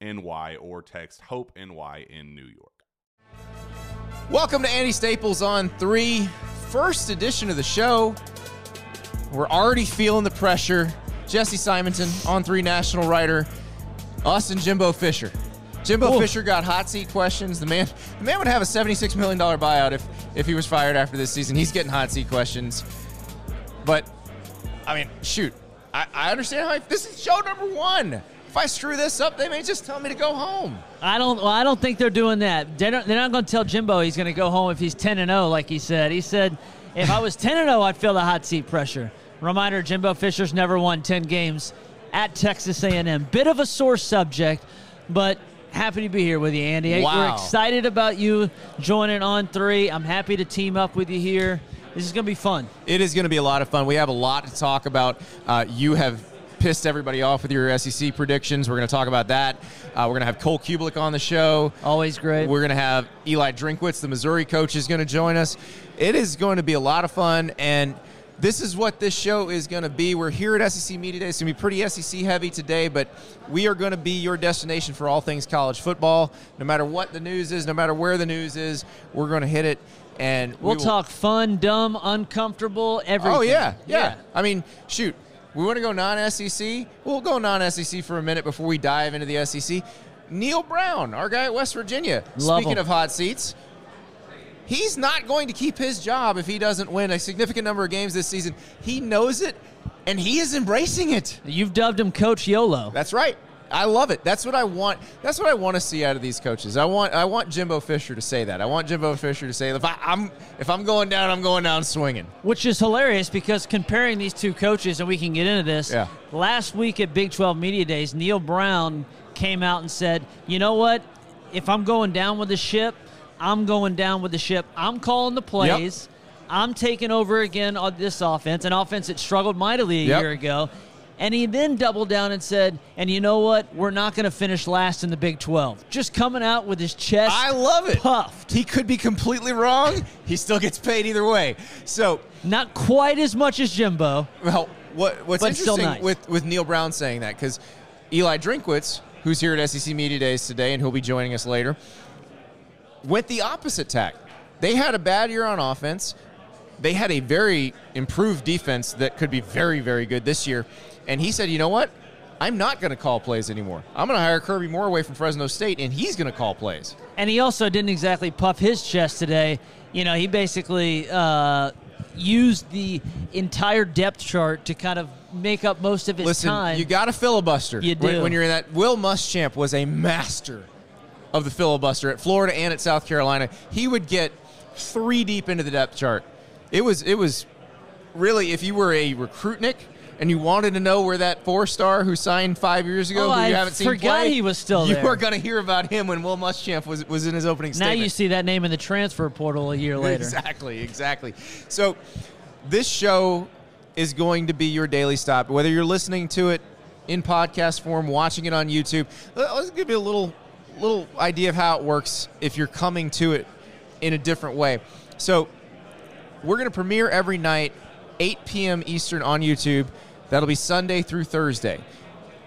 NY or text Hope NY in New York. Welcome to Andy Staples on three, first edition of the show. We're already feeling the pressure. Jesse Simonton, on three national writer, us and Jimbo Fisher. Jimbo Ooh. Fisher got hot seat questions. The man, the man would have a $76 million buyout if, if he was fired after this season. He's getting hot seat questions. But, I mean, shoot. I, I understand how I, this is show number one. If I screw this up, they may just tell me to go home. I don't. Well, I don't think they're doing that. They're not, they're not going to tell Jimbo he's going to go home if he's ten and zero, oh, like he said. He said, if I was ten and zero, I'd feel the hot seat pressure. Reminder: Jimbo Fisher's never won ten games at Texas A&M. Bit of a sore subject, but happy to be here with you, Andy. Wow. We're excited about you joining on three. I'm happy to team up with you here. This is going to be fun. It is going to be a lot of fun. We have a lot to talk about. Uh, you have pissed everybody off with your SEC predictions. We're going to talk about that. Uh, we're going to have Cole Cubelic on the show. Always great. We're going to have Eli Drinkwitz, the Missouri coach, is going to join us. It is going to be a lot of fun, and this is what this show is going to be. We're here at SEC Media Day. It's going to be pretty SEC heavy today, but we are going to be your destination for all things college football. No matter what the news is, no matter where the news is, we're going to hit it. And we'll we will, talk fun, dumb, uncomfortable, everything. Oh yeah, yeah, yeah. I mean, shoot, we want to go non SEC. We'll go non SEC for a minute before we dive into the SEC. Neal Brown, our guy at West Virginia. Love Speaking him. of hot seats, he's not going to keep his job if he doesn't win a significant number of games this season. He knows it, and he is embracing it. You've dubbed him Coach YOLO. That's right. I love it. That's what I want. That's what I want to see out of these coaches. I want I want Jimbo Fisher to say that. I want Jimbo Fisher to say if I, am if I'm going down, I'm going down swinging. Which is hilarious because comparing these two coaches, and we can get into this. Yeah. Last week at Big 12 Media Days, Neal Brown came out and said, "You know what? If I'm going down with the ship, I'm going down with the ship. I'm calling the plays." Yep. I'm taking over again on this offense, an offense that struggled mightily a yep. year ago. And he then doubled down and said, and you know what? We're not going to finish last in the Big 12. Just coming out with his chest I love it. puffed. He could be completely wrong. he still gets paid either way. So Not quite as much as Jimbo. Well, what, what's but interesting nice. with, with Neal Brown saying that, because Eli Drinkwitz, who's here at SEC Media Days today, and he'll be joining us later, went the opposite tack. They had a bad year on offense. They had a very improved defense that could be very, very good this year. And he said, you know what? I'm not going to call plays anymore. I'm going to hire Kirby Moore away from Fresno State, and he's going to call plays. And he also didn't exactly puff his chest today. You know, he basically uh, used the entire depth chart to kind of make up most of his Listen, time. you got a filibuster. You When, do. when you're in that. Will Muschamp was a master of the filibuster at Florida and at South Carolina. He would get three deep into the depth chart. It was it was really if you were a recruitnik and you wanted to know where that four star who signed five years ago, Oh, who you I haven't seen play, he was still you there. are going to hear about him when Will Muschamp was was in his opening now statement. you see that name in the transfer portal a year later. Exactly, exactly. So this show is going to be your daily stop. Whether you're listening to it in podcast form, watching it on YouTube, let's give you a little little idea of how it works if you're coming to it in a different way. So we're going to premiere every night, 8 p.m. Eastern on YouTube. That'll be Sunday through Thursday.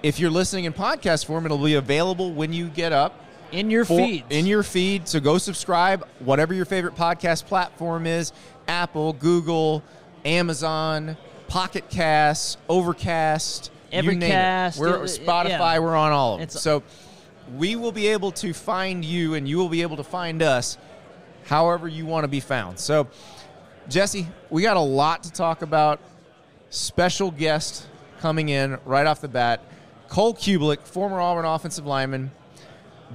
If you're listening in podcast form, it'll be available when you get up In your feed. in your feed. So go subscribe, whatever your favorite podcast platform is Apple, Google, Amazon, Pocket Cast, Overcast. Evercast, We're uh, Spotify. yeah. We're on all of them. It's- so we will be able to find you, and you will be able to find us, however you want to be found. So, Jesse, we got a lot to talk about. Special guest coming in right off the bat. Cole Cubelic, former Auburn offensive lineman,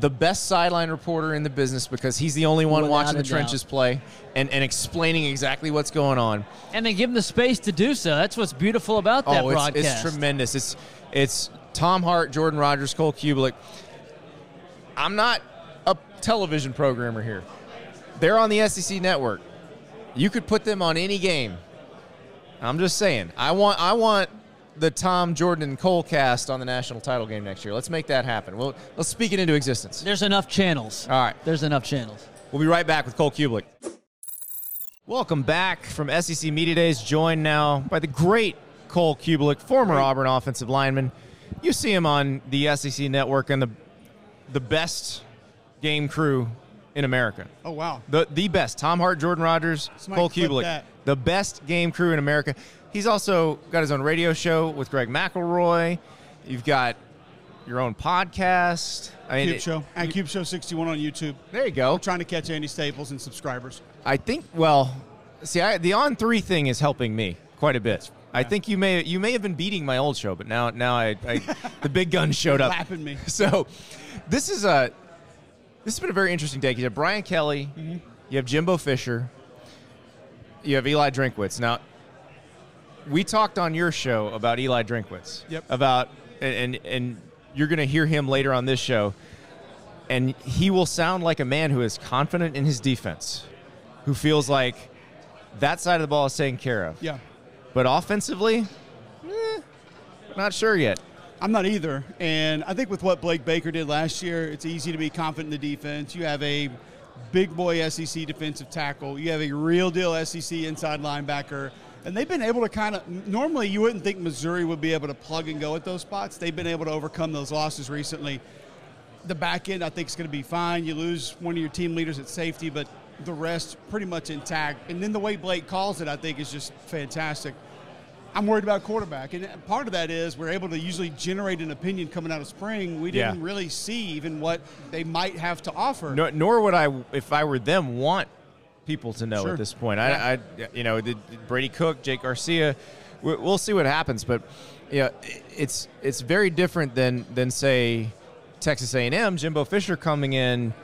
the best sideline reporter in the business because he's the only one Without watching the doubt. trenches play and, and explaining exactly what's going on. and they give him the space to do so. That's what's beautiful about that oh, it's, broadcast. it's tremendous. It's it's Tom Hart, Jordan Rodgers, Cole Cubelic. I'm not a television programmer here. They're on the SEC network. You could put them on any game. I'm just saying. I want I want the Tom, Jordan, and Cole cast on the national title game next year. Let's make that happen. Well, let's speak it into existence. There's enough channels. All right. There's enough channels. We'll be right back with Cole Cubelic. Welcome back from SEC Media Days, joined now by the great Cole Cubelic, former Auburn offensive lineman. You see him on the SEC network and the the best game crew in America. Oh wow. The the best. Tom Hart, Jordan Rodgers, Somebody Cole that. The best game crew in America. He's also got his own radio show with Greg McElroy. You've got your own podcast. I mean, Cube it- Show and Cube Show 61 on YouTube. There you go. We're trying to catch Andy Staples and subscribers. I think. Well, see, I, the on three thing is helping me quite a bit. I think you may you may have been beating my old show, but now now I, I the big guns showed up. Lapping me. So this is a this has been a very interesting day. You have Brian Kelly, Mm-hmm. you have Jimbo Fisher, you have Eli Drinkwitz. Now we talked on your show about Eli Drinkwitz. Yep. About and and, and you're going to hear him later on this show, and he will sound like a man who is confident in his defense, who feels like that side of the ball is taken care of. Yeah. But offensively, eh, not sure yet. I'm not either. And I think with what Blake Baker did last year, it's easy to be confident in the defense. You have a big boy SEC defensive tackle. You have a real deal SEC inside linebacker. And they've been able to kind of, normally you wouldn't think Missouri would be able to plug and go at those spots. They've been able to overcome those losses recently. The back end, I think, is going to be fine. You lose one of your team leaders at safety, but the rest pretty much intact. And then the way Blake calls it, I think, is just fantastic. I'm worried about quarterback, and part of that is we're able to usually generate an opinion coming out of spring. We didn't really see even what they might have to offer. Nor, nor would I, if I were them, want people to know Sure. at this point. I, I, you know, the, Brady Cook, Jake Garcia, we- we'll see what happens. But yeah, it's it's very different than than say Texas A&M. Jimbo Fisher coming in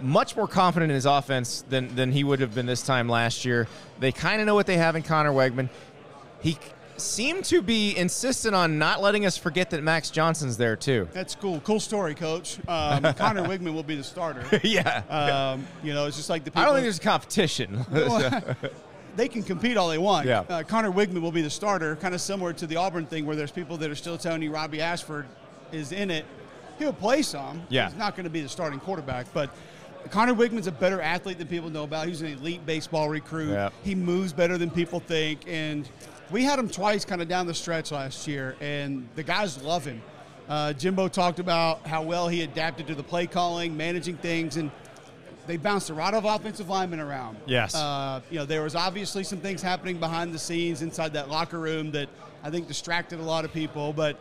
much more confident in his offense than than he would have been this time last year. They kind of know what they have in Conner Weigman. He seemed to be insistent on not letting us forget that Max Johnson's there too. That's cool. Cool story, Coach. Um, Conner Weigman will be the starter. yeah. Um, you know, it's just like the people. I don't think there's competition. they can compete all they want. Yeah. Uh, Conner Weigman will be the starter, kind of similar to the Auburn thing, where there's people that are still telling you Robby Ashford is in it. He'll play some. Yeah. He's not going to be the starting quarterback, but Conner Weigman's a better athlete than people know about. He's an elite baseball recruit. Yeah. He moves better than people think, and we had him twice kind of down the stretch last year, and the guys love him. Uh, Jimbo talked about how well he adapted to the play calling, managing things, and they bounced a lot of offensive linemen around. Yes. Uh, you know, there was obviously some things happening behind the scenes inside that locker room that I think distracted a lot of people, but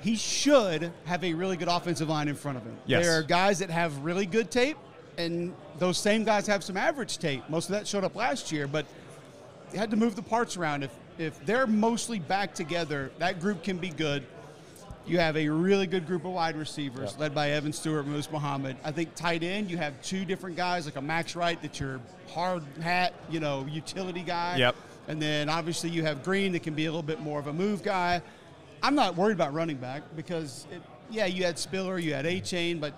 he should have a really good offensive line in front of him. Yes. There are guys that have really good tape, and those same guys have some average tape. Most of that showed up last year, but you had to move the parts around. If if they're mostly back together, that group can be good. You have a really good group of wide receivers Yep. led by Evan Stewart, Moose Muhammad. I think tight end, you have two different guys, like a Max Wright, that's your hard hat, you know, utility guy. Yep. And then obviously you have Green that can be a little bit more of a move guy. I'm not worried about running back because, it, yeah, you had Spiller, you had Achane, but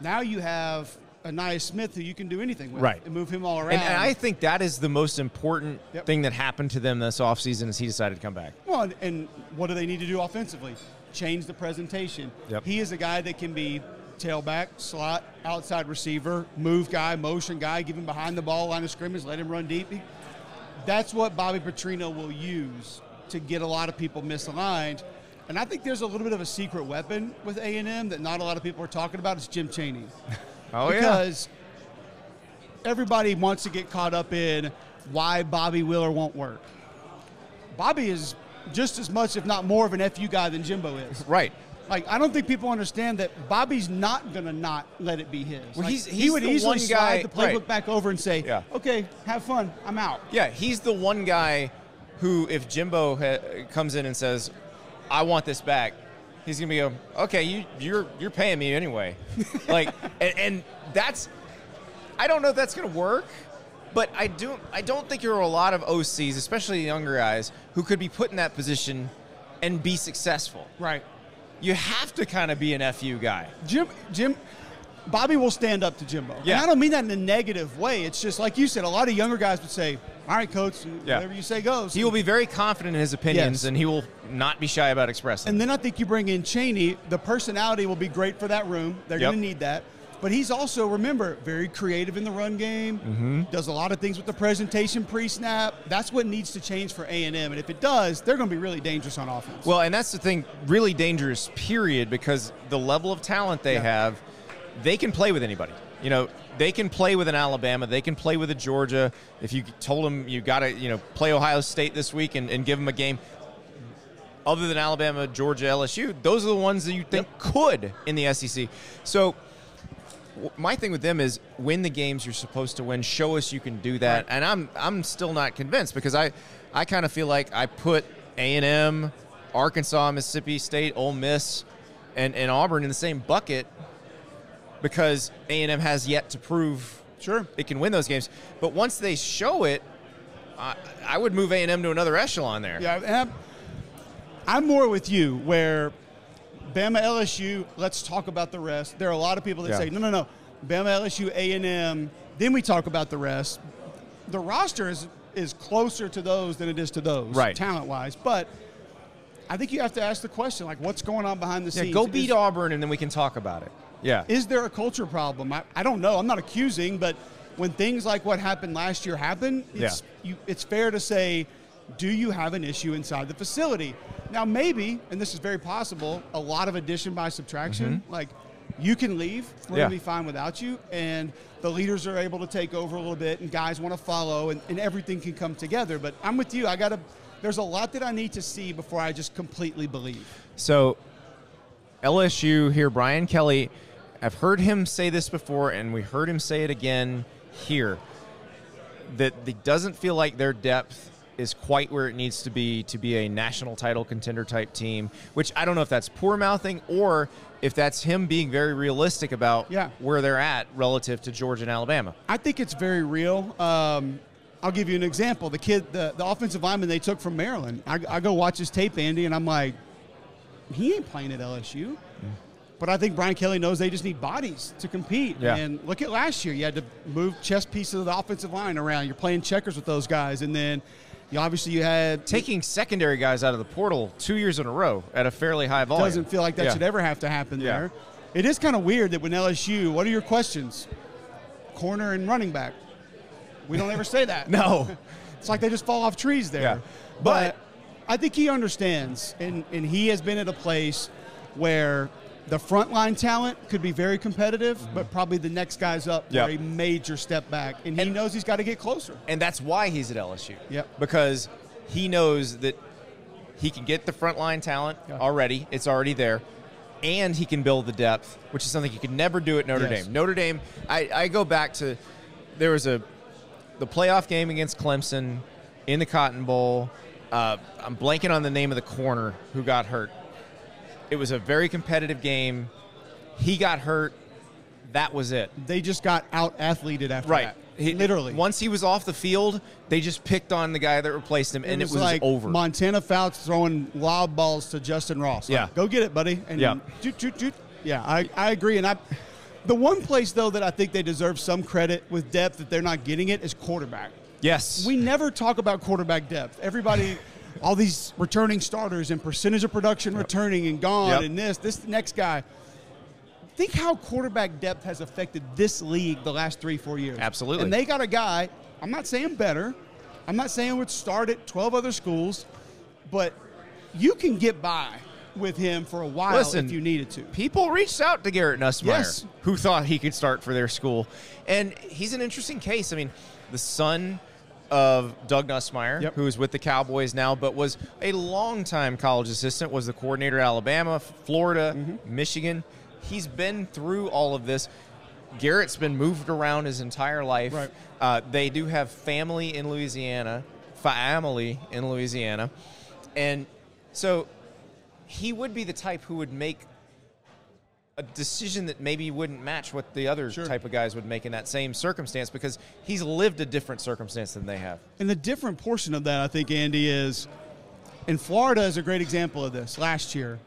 now you have Ainias Smith who you can do anything with Right. and move him all around. And, and I think that is the most important Yep. thing that happened to them this offseason is he decided to come back. Well, and, and what do they need to do offensively? Change the presentation. Yep. He is a guy that can be tailback, slot, outside receiver, move guy, motion guy, give him behind the ball, line of scrimmage, let him run deep. He- That's what Bobby Petrino will use to get a lot of people misaligned. And I think there's a little bit of a secret weapon with A&M that not a lot of people are talking about. It's Jim Chaney. Oh, because everybody wants to get caught up in why Bobby Wheeler won't work. Bobby is just as much, if not more, of an FU guy than Jimbo is. Right. Like, I don't think people understand that Bobby's not going to not let it be his. Well, Like, he's- he would easily one slide the playbook right. back over and say, Yeah. okay, have fun, I'm out. Yeah, he's the one guy who, if Jimbo ha- comes in and says, "I want this back," he's gonna be go, "Okay, you you're you're paying me anyway." like, and, and that's I don't know if that's gonna work, but I do I don't think there are a lot of OCs, especially younger guys, who could be put in that position and be successful. Right. You have to kind of be an FU guy. Jim, Jim, Bobby will stand up to Jimbo. Yeah. And I don't mean that in a negative way. It's just like you said, a lot of younger guys would say, all right, coach, Yeah. whatever you say goes. He will be very confident in his opinions, Yes. and he will not be shy about expressing. And then I think you bring in Chaney. The personality will be great for that room. They're Yep. going to need that. But he's also, remember, very creative in the run game. Mm-hmm. Does a lot of things with the presentation pre-snap. That's what needs to change for A and M. And if it does, they're going to be really dangerous on offense. Well, and that's the thing, really dangerous, period, because the level of talent they Yeah. have, they can play with anybody. You know, they can play with an Alabama, they can play with a Georgia. If you told them you got to, you know, play Ohio State this week and, and give them a game, other than Alabama, Georgia, LSU, those are the ones that you think could in the SEC. So, w- my thing with them is win the games you're supposed to win. Show us you can do that, and I'm I'm still not convinced because I I kind of feel like I put A and M, Arkansas, Mississippi State, Ole Miss, and, and Auburn in the same bucket because A and M has yet to prove Sure. it can win those games. But once they show it, I, I would move A and M to another echelon there. Yeah, I'm, I'm more with you where Bama LSU. Let's talk about the rest. There are a lot of people that Yeah. say no, no, no. Bama LSU A and M. Then we talk about the rest. The roster is is closer to those than it is to those, Right. Talent wise, but I think you have to ask the question like, what's going on behind the Yeah, scenes? go beat Is- Auburn, and then we can talk about it. Yeah. is there a culture problem? I, I don't know. I'm not accusing, but when things like what happened last year happen, it's, you, it's fair to say, do you have an issue inside the facility? Now, maybe, and this is very possible, a lot of addition by subtraction. Like, you can leave. We're Mm-hmm. Yeah. going to be fine without you. And the leaders are able to take over a little bit, and guys want to follow, and, and everything can come together. But I'm with you. I got to. There's a lot that I need to see before I just completely believe. So LSU here, Brian Kelly. I've heard him say this before, and we heard him say it again here. That it doesn't feel like their depth is quite where it needs to be to be a national title contender type team. Which I don't know if that's poor mouthing or if that's him being very realistic about Yeah. where they're at relative to Georgia and Alabama. I think it's very real. Um, I'll give you an example. The kid, the, the offensive lineman they took from Maryland, I, I go watch his tape, Andy, and I'm like, he ain't playing at LSU. But I think Brian Kelly knows they just need bodies to compete. Yeah. And look at last year. You had to move chess pieces of the offensive line around. You're playing checkers with those guys. And then you obviously you had Taking secondary guys out of the portal two years in a row at a fairly high volume doesn't feel like that Yeah. should ever have to happen Yeah. there. It is kind of weird that when LSU, what are your questions? Corner and running back. We don't ever say that. No. It's like they just fall off trees there. Yeah. But I think he understands, and, and he has been at a place where the frontline talent could be very competitive, but probably the next guys up Mm-hmm. Are a major step back, and he And- knows he's got to get closer. and that's why he's at LSU. Yep. Because he knows that he can get the frontline talent Yeah. already; it's already there, and he can build the depth, which is something he could never do at Notre Yes. Dame. Notre Dame, I, I go back to there was a the playoff game against Clemson in the Cotton Bowl. Uh, I'm blanking on the name of the corner who got hurt. It was a very competitive game. He got hurt. That was it. They just got out athleted after Right. that. He- Literally. Once he was off the field, they just picked on the guy that replaced him, and it was, like over. Montana Fouts throwing lob balls to Justin Ross. Like, Yeah. go get it, buddy. And Yeah. Doot, doot, doot. Yeah, I, I agree. And I, the one place though that I think they deserve some credit with depth that they're not getting it is quarterback. yes. We never talk about quarterback depth. Everybody, all these returning starters and percentage of production returning and gone Yep. and this, this next guy. Think how quarterback depth has affected this league the last three, four years. Absolutely. And they got a guy, I'm not saying better, I'm not saying would start at 12 other schools, but you can get by with him for a while Listen, if you needed to. People reached out to Garrett Nussmeier, Yes. who thought he could start for their school, and he's an interesting case. I mean, the son of Doug Nussmeier, Yep. who is with the Cowboys now, but was a longtime college assistant, was the coordinator at Alabama, Florida, Mm-hmm. Michigan. He's been through all of this. Garrett's been moved around his entire life. Right. Uh, they do have family in Louisiana, family in Louisiana, and so he would be the type who would make a decision that maybe wouldn't match what the other Sure. type of guys would make in that same circumstance because he's lived a different circumstance than they have. And the different portion of that, I think, Andy, is in Florida is a great example of this. Last year,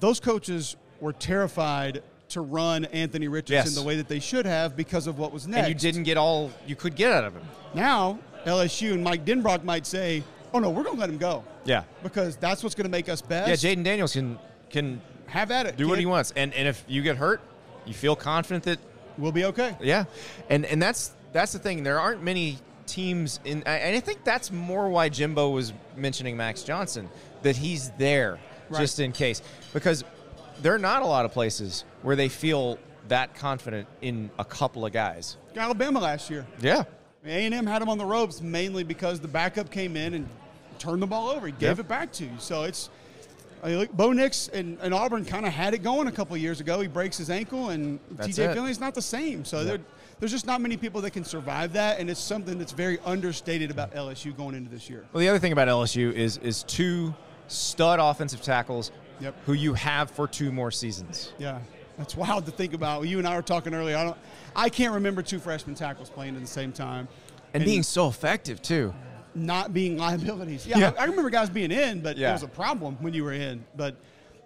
those coaches were terrified to run Anthony Richardson Yes. the way that they should have because of what was next. And you didn't get all you could get out of him. Now, LSU and Mike Denbrock might say, oh, no, we're going to let him go Yeah. because that's what's going to make us best. Yeah, Jayden Daniels can can Have at it. do what he wants. And and if you get hurt, you feel confident that We'll be okay. Yeah, and and that's that's the thing. There aren't many teams in, and I think that's more why Jimbo was mentioning Max Johnson that he's there Right. just in case because there are not a lot of places where they feel that confident in a couple of guys. Alabama last year. Yeah, A&M had him on the ropes mainly because the backup came in and turned the ball over. He gave Yeah. it back to you. So it's I look, Bo Nix and, and Auburn kind of had it going a couple years ago. He breaks his ankle, and That's TJ it. Finley's not the same. So there, there's just not many people that can survive that, and it's something that's very understated about LSU going into this year. Well, the other thing about LSU is is two stud offensive tackles Yep. who you have for two more seasons. Yeah, that's wild to think about. You and I were talking earlier. I don't, I can't remember two freshman tackles playing at the same time, And, being so effective too. Not being liabilities. Yeah, Yeah. I, I remember guys being in, but Yeah. it was a problem when you were in. But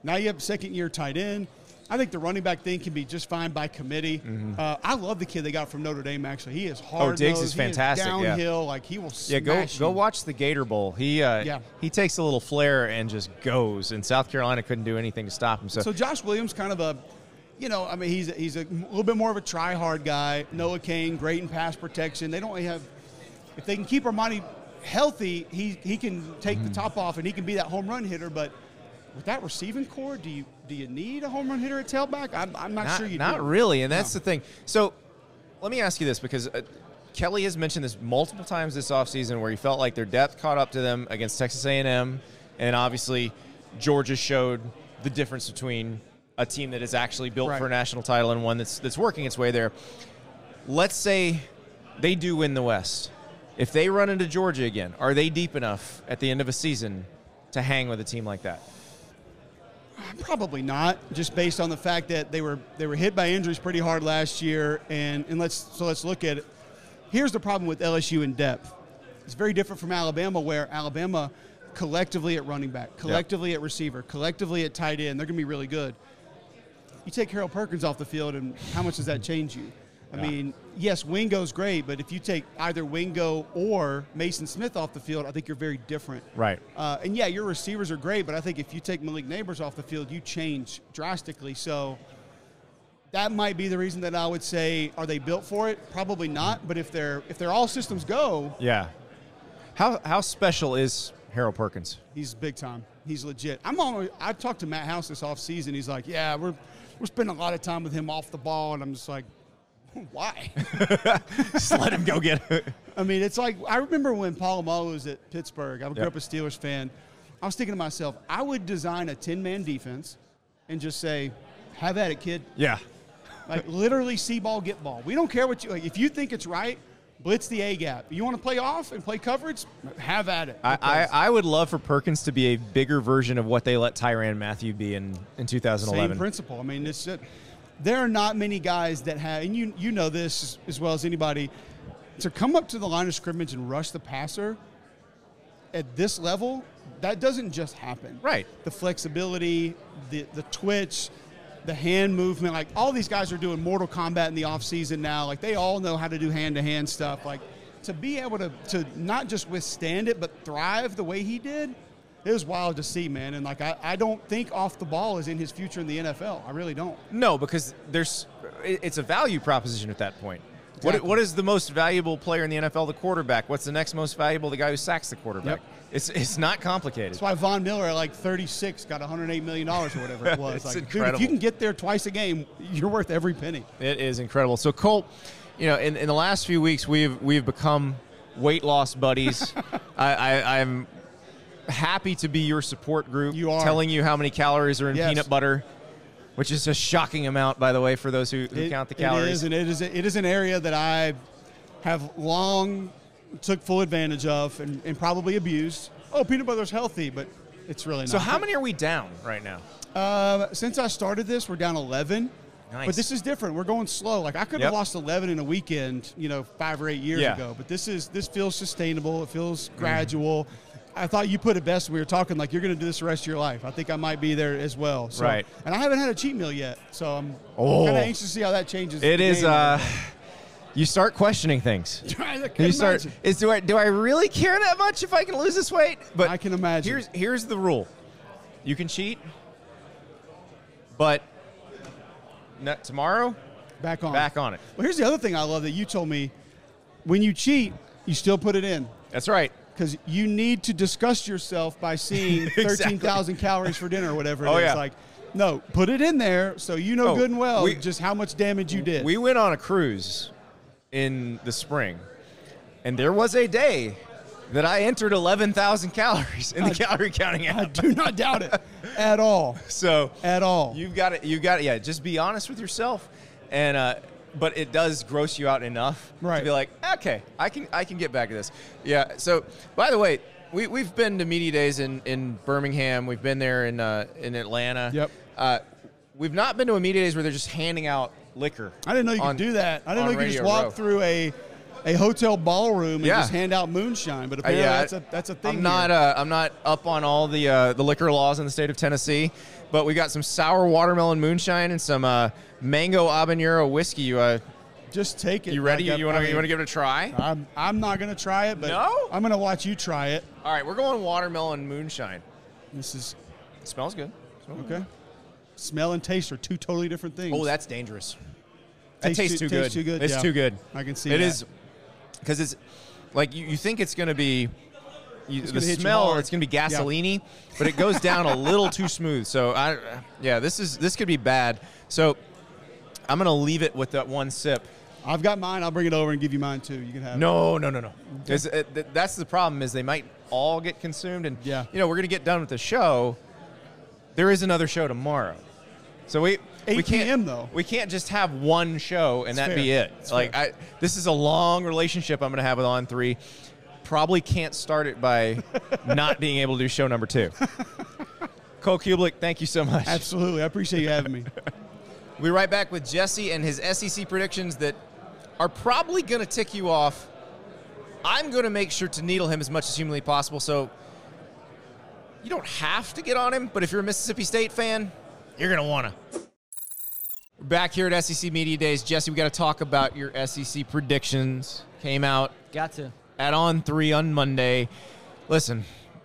now you have second year tight end. I think the running back thing can be just fine by committee. Uh, I love the kid they got from Notre Dame. Actually, he is hard. Mm-hmm. Oh, Diggs is fantastic, yeah. downhill, like he will. Yeah, go smash go watch the Gator Bowl. He uh, Yeah. he takes a little flair and just goes. And South Carolina couldn't do anything to stop him. So, So Josh Williams, kind of a, you know, I mean, he's he's a little bit more of a try hard guy. Noah Cain, great in pass protection. They don't really have, if they can keep Armoni healthy, he he can take Mm-hmm. the top off and he can be that home run hitter. But with that receiving corps, do you do you need a home run hitter at tailback? I'm, I'm not, not, sure you not do. really. And that's No. the thing. So let me ask you this because uh, Kelly has mentioned this multiple times this offseason where he felt like their depth caught up to them against Texas A&M, and obviously Georgia showed the difference between a team that is actually built Right. for a national title and one that's that's working its way there. Let's say they do win the West. If they run into Georgia again, are they deep enough at the end of a season to hang with a team like that? Probably not, just based on the fact that they were they were hit by injuries pretty hard last year, and and let's so let's look at it. Here's the problem with LSU in depth. It's very different from Alabama, where Alabama collectively at running back, collectively at receiver, collectively at tight end, they're going to be really good. You take Harold Perkins off the field, and how much does that change you? I mean, yes, Wingo's great, but if you take either Wingo or Maason Smith off the field, I think you're very different. Right. Uh, and yeah, your receivers are great, but I think if you take Malik Nabers off the field, you change drastically. So that might be the reason that I would say, are they built for it? Probably not. But if they're if they're all systems go, Yeah. How how special is Harold Perkins? he's big time. He's legit. I'm on. I talked to Matt House this offseason. He's like, yeah, we're we're spending a lot of time with him off the ball, and I'm just like, why? Just let him go get it. I mean, it's like I remember when Paul Polamalu was at Pittsburgh. I grew Yep. up a Steelers fan. I was thinking to myself, I would design a ten-man defense and just say, "Have at it, kid." Yeah. Like literally, see ball, get ball. We don't care what you like. If you think it's right, Blitz the A gap. You want to play off and play coverage? Have at it. I, I, I would love for Perkins to be a bigger version of what they let Tyrann Mathieu be in, in 2011. Same principle. I mean, it's uh, there are not many guys that have, and you you know this as, well as anybody, to come up to the line of scrimmage and rush the passer at this level. That doesn't just happen. Right. The flexibility, the the twitch, the hand movement. Like all these guys are doing Mortal Kombat in the off season now. Like they all know how to do hand to hand stuff. Like to be able to to not just withstand it but thrive the way he did. It was wild to see, man. And like I, I don't think off the ball is in his future in the NFL. I really don't. No, because there's it's a value proposition at that point. What, what is the most valuable player in the NFL? The quarterback. What's the next most valuable? The guy who sacks the quarterback. Yep. It's it's not complicated. That's why Von Miller at like 36 got 108 million dollars or whatever it was. It's like, dude, if you can get there twice a game, you're worth every penny. It is incredible. So Colt, you know, in, in the last few weeks we've we've become weight loss buddies. I, I, I'm happy to be your support group. You are. telling you how many calories are in Yes. peanut butter, which is a shocking amount, by the way, for those who, who It- count the calories. is, and it is, it is an area that I have long took full advantage of and, and probably abused. Oh, peanut butter's healthy, but it's really not. so how many are we down right now? Uh, since I started this, we're down 11. Nice. But this is different. We're going slow. Like I could have lost 11 in a weekend, you know, five or eight years Yeah. ago. But this is this feels sustainable. It feels gradual. I thought you put it best. We were talking like you're going to do this the rest of your life. I think I might be there as well. So, Right. And I haven't had a cheat meal yet, so I'm Oh. kind of anxious to see how that changes. It is. Uh, you start questioning things. You start. imagine. Is do I do I really care that much if I can lose this weight? But I can imagine. Here's here's the rule. You can cheat, but not tomorrow. back on. Back on it. Well, here's the other thing I love that you told me. When you cheat, you still put it in. That's right. Because you need to disgust yourself by seeing Exactly. 13,000 calories for dinner or whatever it is. Oh, yeah. Like, no, put it in there so you know Oh, good and well we- just how much damage you did. We went on a cruise in the spring, and there was a day that I entered 11,000 calories in the calorie counting app. I do not doubt it at all. So At all. You've got it. You've got it. Yeah, just be honest with yourself, and uh, but it does gross you out enough right. to be like, okay, I can I can get back to this. Yeah. So by the way, we we've been to media days in in Birmingham. We've been there in uh, in Atlanta. Yep. Uh, we've not been to a media days where they're just handing out liquor. I didn't know you on- could do that. I didn't know you could just walk Row. through a a hotel ballroom and Yeah. just hand out moonshine. But Uh, apparently yeah, that's a that's a thing. I'm not. Uh, I'm not up on all the uh, the liquor laws in the state of Tennessee, but we got some sour watermelon moonshine and some uh, mango habanero whiskey. You, uh, just take it. you ready? Like, you want to you want to give it a try? I'm I'm not gonna try it, but No? I'm gonna watch you try it. All right, we're going watermelon moonshine. This is It smells good. Smells good. okay. Smell and taste are two totally different things. Oh, that's dangerous. That Tastes tastes too- too good. tastes too good, It's yeah. too good. I can see It that. is because it's like you, you think it's going to be you, the gonna smell. It's going to be Yeah. gasoline, but it goes down a little too smooth. So I, yeah, this is this could be bad. So I'm going to leave it with that one sip. I've got mine. I'll bring it over and give you mine too. You can have it. No, no, no, no. It- that's the problem is they might all get consumed, and Yeah. you know we're gonna get done with the show. There is another show tomorrow, so we 8 we can't p.m. though. we can't just have one show and It's that be it. It's like fair. I, this is a long relationship I'm gonna have with On Three. Probably can't start it by not being able to do show number two. Cole Cubelic, thank you so much. Absolutely. I appreciate you having me. We'll be right back with Jesse and his SEC predictions that are probably going to tick you off. I'm going to make sure to needle him as much as humanly possible. So you don't have to get on him, but if you're a Mississippi State fan, you're going to want to. We're back here at SEC Media Days. Jesse, we got to talk about your SEC predictions. Came out Got to. at On 3 on Monday. Listen,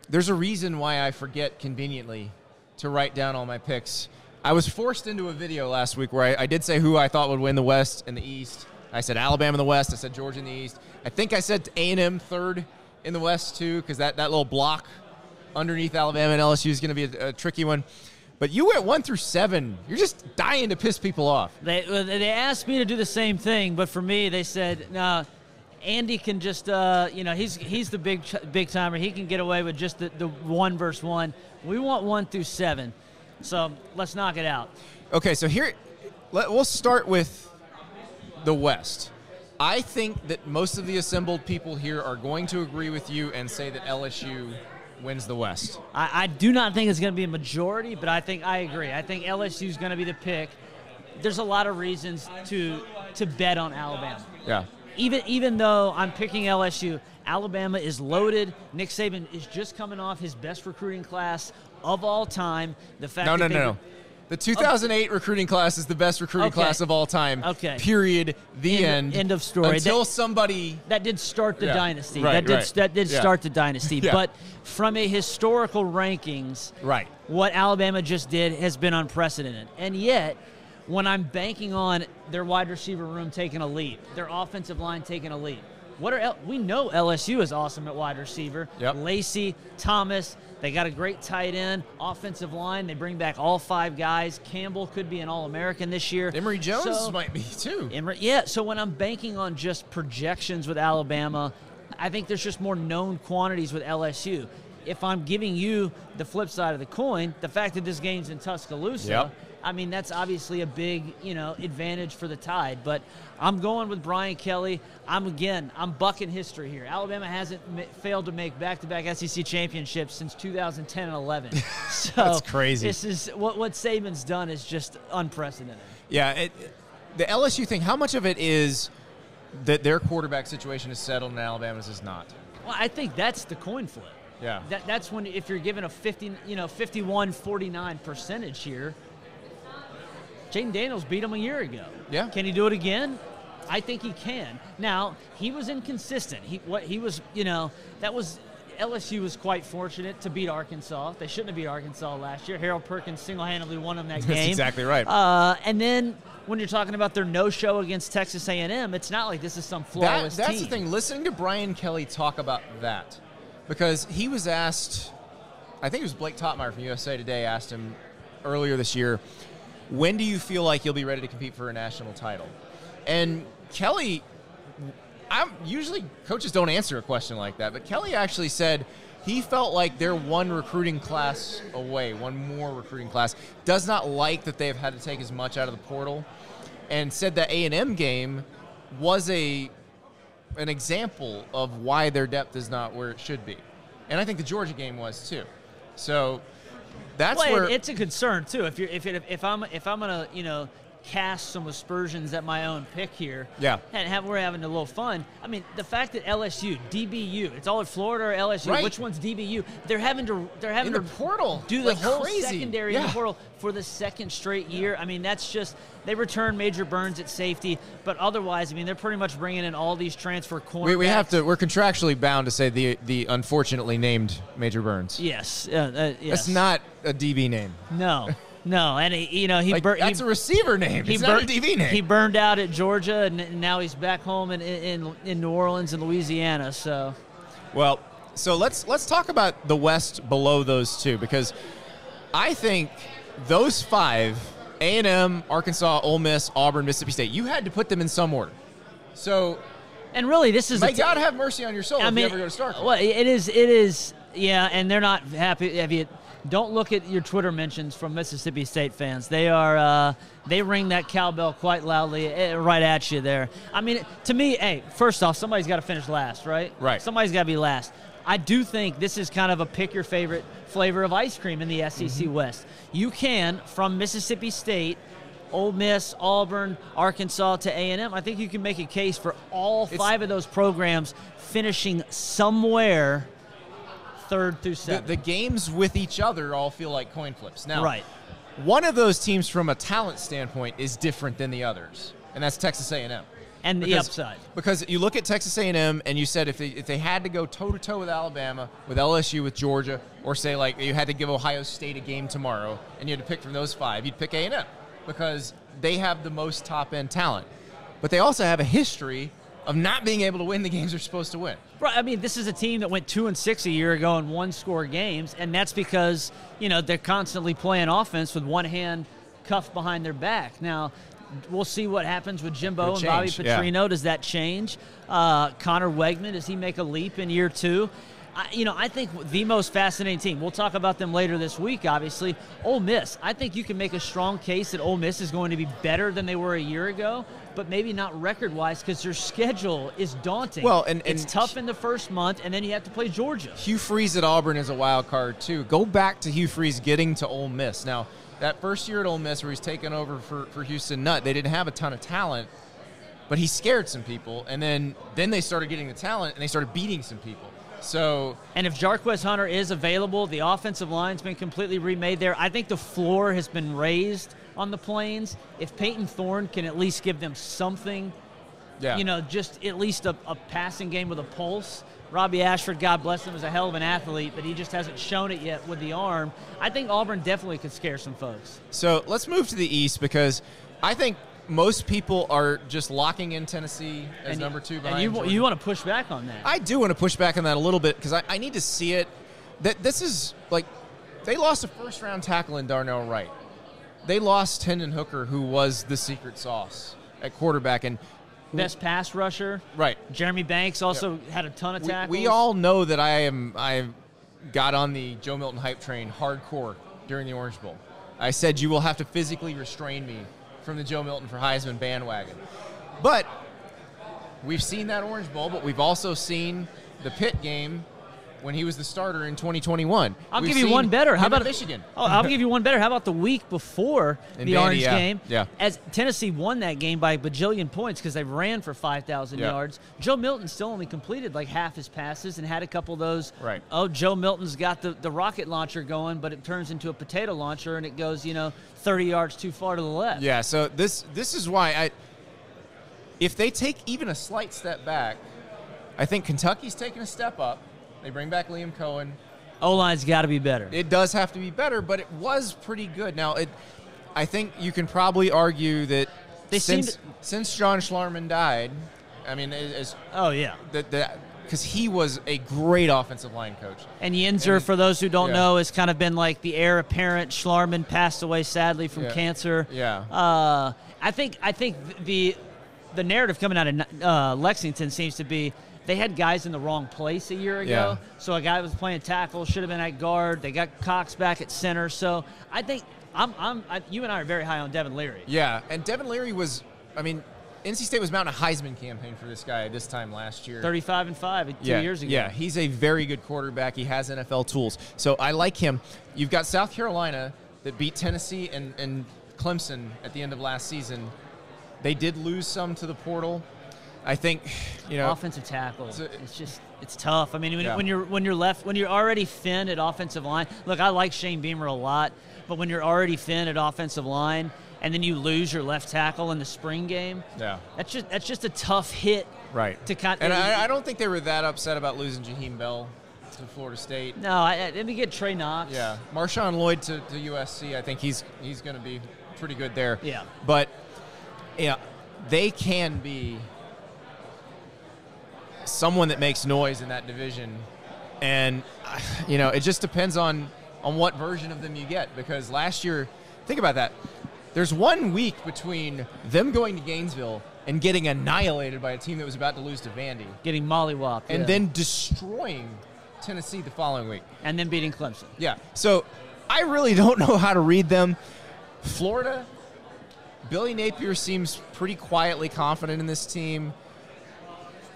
there's a reason why I forget conveniently to write down all my picks. I was forced into a video last week where I, I did say who I thought would win the West and the East. I said Alabama in the West. I said Georgia in the East. I think I said A&M third in the West too because that, that little block underneath Alabama and LSU is going to be a, a tricky one. But you went one through seven. You're just dying to piss people off. They they asked me to do the same thing, but for me, they said no. Andy can just, uh, you know, he's he's the big big timer. He can get away with just the, the one versus one. We want one through seven, so let's knock it out. Okay, so here, let, we'll start with the West. I think that most of the assembled people here are going to agree with you and say that LSU wins the West. I, I do not think it's going to be a majority, but I think I agree. I think LSU is going to be the pick. There's a lot of reasons to to bet on Alabama. Yeah. Even even though I'm picking LSU, Alabama is loaded. Nick Saban is just coming off his best recruiting class of all time. The fact No, no, that no, no. The 2008 recruiting class is the best recruiting Okay. class of all time. Okay. Period. The End- end. end of story. Until That- somebody. that did start the Yeah. dynasty. Right, that did right. that did Yeah. start the dynasty. Yeah. But from a historical rankings, Right. what Alabama just did has been unprecedented. And yet, when I'm banking on their wide receiver room taking a leap, their offensive line taking a leap, what are L- we know LSU is awesome at wide receiver. Yep. Lacy, Thomas, they got a great tight end, offensive line. They bring back all five guys. Campbell could be an All-American this year. Emery Jones So- might be too. Emery- yeah, so when I'm banking on just projections with Alabama, I think there's just more known quantities with LSU. If I'm giving you the flip side of the coin, the fact that this game's in Tuscaloosa, Yep. I mean that's obviously a big, you know, advantage for the Tide. But I'm going with Brian Kelly. I'm again, I'm bucking history here. Alabama hasn't ma- failed to make back-to-back SEC championships since 2010 and 11. So That's crazy. This is what what Saban's done is just unprecedented. Yeah, it, the LSU thing. How much of it is that their quarterback situation is settled and Alabama's is not? Well, I think that's the coin flip. Yeah. That, that's when if you're given a 50, you know, 51 49 percentage here. Jayden Daniels beat him a year ago. Yeah. Can he do it again? I think he can. Now, he was inconsistent. He what he was, you know, that was LSU was quite fortunate to beat Arkansas. They shouldn't have beat Arkansas last year. Harold Perkins single-handedly won them that game. That's exactly right. Uh, and then when you're talking about their no-show against Texas A&M, it's not like this is some That, flawless that's team. the thing. Listening to Brian Kelly talk about that, because he was asked, I think it was Blake Toppmeyer from USA Today asked him earlier this year, when do you feel like you'll be ready to compete for a national title? And Kelly, I'm usually coaches don't answer a question like that, but Kelly actually said he felt like they're one recruiting class away, one more recruiting class. Does not like that they've had to take as much out of the portal, and said that A and M game was a an example of why their depth is not where it should be, and I think the Georgia game was too. So that's well, where it's a concern too. If you're if it, if I'm if I'm gonna you know cast some aspersions at my own pick here, Yeah. and have we're having a little fun. I mean, the fact that LSU, DBU, it's all at Florida or LSU. Right. Which one's DBU? They're having to they're having In the to portal, do the like whole crazy. secondary in the portal for the second straight year. I mean, that's just they return Major Burns at safety, but otherwise, I mean, they're pretty much bringing in all these transfer cornerbacks. we, we have to. We're contractually bound to say the the unfortunately named Major Burns. Yes, uh, uh, yes. That's not a DB name. No, no, and he, you know he Like, bur- that's he, a receiver name. he It's bur- not a DB name. He burned out at Georgia, and and now he's back home in in, in New Orleans and Louisiana. So Well, so let's let's talk about the West below those two because I think those five A and M, Arkansas, Ole Miss, Auburn, Mississippi State. You had to put them in some order. So and really, this is may t- God have mercy on your soul I if mean, you ever go to Starkville. well, it is it is yeah, and they're not happy. Have you? Don't look at your Twitter mentions from Mississippi State fans. They are uh, they ring that cowbell quite loudly eh, right at you there. I mean, to me, hey, first off, somebody's got to finish last, right? Right. Somebody's got to be last. I do think this is kind of a pick your favorite flavor of ice cream in the SEC Mm-hmm. West. You can from Mississippi State. Ole Miss, Auburn, Arkansas to A&M. I think you can make a case for all It's- five of those programs finishing somewhere third through the, seven. the games with each other all feel like coin flips. Now, Right. one of those teams from a talent standpoint is different than the others, and that's Texas A&M. and the Because- upside. Because you look at Texas A&M and you said if they, if they had to go toe to toe with Alabama, with LSU, with Georgia, or say like you had to give Ohio State a game tomorrow and you had to pick from those five, you'd pick A&M because they have the most top end talent. But they also have a history of not being able to win the games they're supposed to win. Right. I mean, this is a team that went two and six a year ago in one score games, and that's because you know they're constantly playing offense with one hand cuffed behind their back. Now, we'll see what happens with Jimbo and Bobby change, yeah. Petrino. Does that change? Uh, Conner Weigman does he make a leap in year two? I, you know, I think the most fascinating team. We'll talk about them later this week. Obviously, Ole Miss. I think you can make a strong case that Ole Miss is going to be better than they were a year ago, but maybe not record-wise because their schedule is daunting. Well, and- it's tough in the first month, and then you have to play Georgia. Hugh Freeze at Auburn is a wild card too. Go back to Hugh Freeze getting to Ole Miss. Now, that first year at Ole Miss where he's taken over for, for Houston Nutt, they didn't have a ton of talent, but he scared some people, and then then they started getting the talent and they started beating some people. So And if Jarquez Hunter is available, the offensive line's been completely remade there. I think the floor has been raised on the Plains. If Payton Thorne can at least give them something, yeah, you know, just at least a, a passing game with a pulse. Robby Ashford, God bless him, is a hell of an athlete, but he just hasn't shown it yet with the arm. I think Auburn definitely could scare some folks. So let's move to the East because I think most people are just locking in Tennessee as And number two And you, Georgia. you want to push back on that. I do want to push back on that a little bit because I, I need to see it. That this is like they lost a first round tackle in Darnell Wright. They lost Hendon Hooker, who was the secret sauce at quarterback, and Best pass rusher. right. Jeremy Banks also had a ton of We, tackles. we all know that I am. I got on the Joe Milton hype train hardcore during the Orange Bowl. I said you will have to physically restrain me from the Joe Milton for Heisman bandwagon. But we've seen that Orange Bowl, but we've also seen the Pitt game when he was the starter in 2021. I'll We've give you one better. How about Michigan? Oh, I'll give you one better. How about the week before In the Vandy, Orange yeah. game? Yeah. As Tennessee won that game by a bajillion points because they ran for 5,000 Yeah. yards. Joe Milton still only completed like half his passes and had a couple of those. Right. Oh, Joe Milton's got the, the rocket launcher going, but it turns into a potato launcher and it goes, you know, 30 yards too far to the left. Yeah, so this this is why I if they take even a slight step back, I think Kentucky's taking a step up. They bring back Liam Coen. O line's got to be better. It does have to be better, but it was pretty good. Now, it I think you can probably argue that They since to- since John Schlarman died, I mean, as oh, yeah. that that because he was a great offensive line coach. And Yenser, And- for those who don't yeah. know, has kind of been like the heir apparent. Schlarman passed away sadly from Yeah. cancer. Yeah. Uh, I think I think the the narrative coming out of uh, Lexington seems to be they had guys in the wrong place a year ago. Yeah. So a guy was playing tackle, should have been at guard. They got Cox back at center. So I think I'm, I'm I, you and I are very high on Devin Leary. Yeah, and Devin Leary was, I mean, NC State was mounting a Heisman campaign for this guy this time last year. 35 and five two yeah, years ago. Yeah, he's a very good quarterback. He has NFL tools. So I like him. You've got South Carolina that beat Tennessee and, and Clemson at the end of last season. They did lose some to the portal. I think, you know, offensive tackle. So- it's just it's tough. I mean, when, Yeah. when you're when you're left when you're already thin at offensive line. Look, I like Shane Beamer a lot, but when you're already thin at offensive line and then you lose your left tackle in the spring game, yeah, that's just that's just a tough hit. right. To cut- and I, I don't think they were that upset about losing Jaheim Bell to Florida State. No, I, let me get Trey Knox. Yeah, Marshawn Lloyd to, to USC. I think he's he's going to be pretty good there. Yeah. but yeah, they can be someone that makes noise in that division, and you know it just depends on on what version of them you get. Because last year, think about that. There's one week between them going to Gainesville and getting annihilated by a team that was about to lose to Vandy, getting mollywopped, and yeah. then destroying Tennessee the following week. and then beating Clemson. Yeah. So I really don't know how to read them. Florida, Billy Napier seems pretty quietly confident in this team.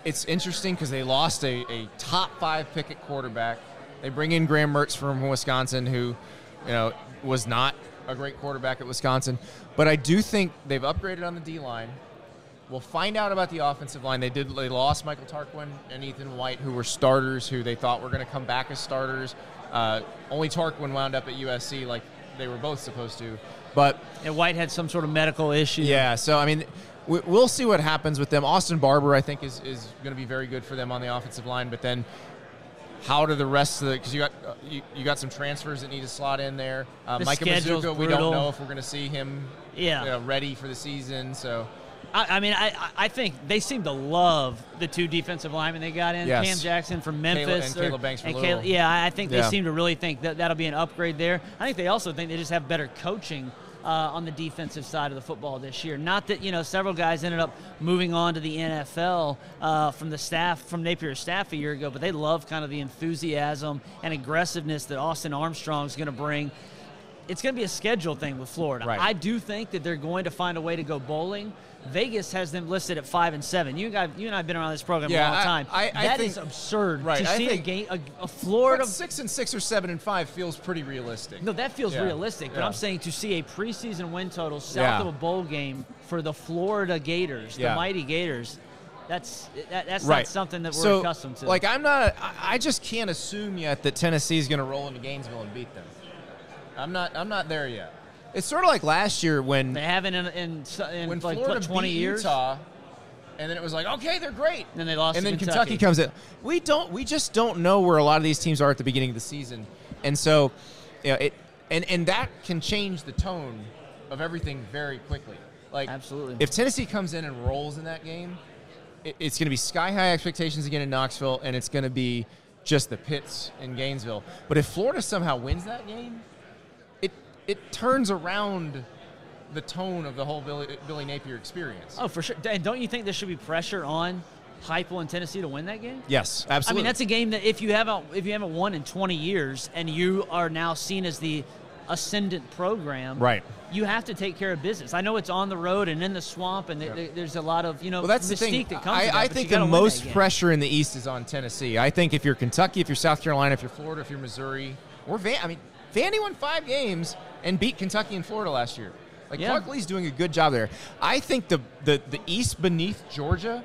It's interesting because they lost a, a top five pick at quarterback. They bring in Graham Mertz from Wisconsin, who, you know, was not a great quarterback at Wisconsin. But I do think they've upgraded on the D line. We'll find out about the offensive line. They did. They lost Michael Tarquin and Ethan White, who were starters, who they thought were going to come back as starters. Uh, only Tarquin wound up at USC, like they were both supposed to. But And White had some sort of medical issue. yeah, so I mean, we'll see what happens with them. Austin Barber, I think, is is going to be very good for them on the offensive line. But then, how do the rest of the? Because you got uh, you, you got some transfers that need to slot in there. Uh, The Micah Mazzccua, we don't know if we're going to see him. Yeah. you know, ready for the season. So I, I mean, I, I- think they seem to love the two defensive linemen they got in. Yes. Cam Jackson from Memphis. and Caleb Banks from Louisville. yeah, I think they Yeah. seem to really think that that'll be an upgrade there. I think they also think they just have better coaching uh, on the defensive side of the football this year. Not that you know several guys ended up moving on to the NFL uh, from the staff from Napier's staff a year ago, but they love kind of the enthusiasm and aggressiveness that Austin Armstrong is going to bring. It's going to be a schedule thing with Florida. Right. I do think that they're going to find a way to go bowling. Vegas has them listed at five and seven. You guys, you and I have been around this program Yeah, a long I- time. I- I That think- is absurd Right, to see a game, a, a Florida six and six or seven and five feels pretty realistic. no, that feels Yeah. realistic, but Yeah. I'm saying to see a preseason win total south of a bowl game for the Florida Gators, the mighty Gators, that's that, that's right. not something that we're so, accustomed to. Like I'm not. I- I just can't assume yet that Tennessee's going to roll into Gainesville and beat them. I'm not. I'm not there yet. It's sort of like last year when they haven't in, in, in when like Florida 20 beat years. Utah, and then it was like, okay, they're great. And Then they lost and to then Kentucky. Kentucky. comes in. We don't. We just don't know where a lot of these teams are at the beginning of the season, and so, you know, it and and that can change the tone of everything very quickly. Like Absolutely. if Tennessee comes in and rolls in that game, it, it's going to be sky high expectations again in Knoxville, and it's going to be just the pits in Gainesville. But if Florida somehow wins that game, it turns around the tone of the whole Billy, Billy Napier experience. Oh, for sure. And don't you think there should be pressure on Heupel and Tennessee to win that game? Yes, absolutely. I mean, that's a game that if you haven't if you haven't won in 20 years and you are now seen as the ascendant program, Right. You have to take care of business. I know it's on the road and in the swamp, and th- there's a lot of you know Well, that's the thing. that comes. I, that, I think the most pressure in the East is on Tennessee. I think if you're Kentucky, if you're South Carolina, if you're Florida, if you're Missouri, or Van, I mean, Vandy won five games and beat Kentucky and Florida last year. Like Yeah. Clark Lea's doing a good job there. I think the, the the East beneath Georgia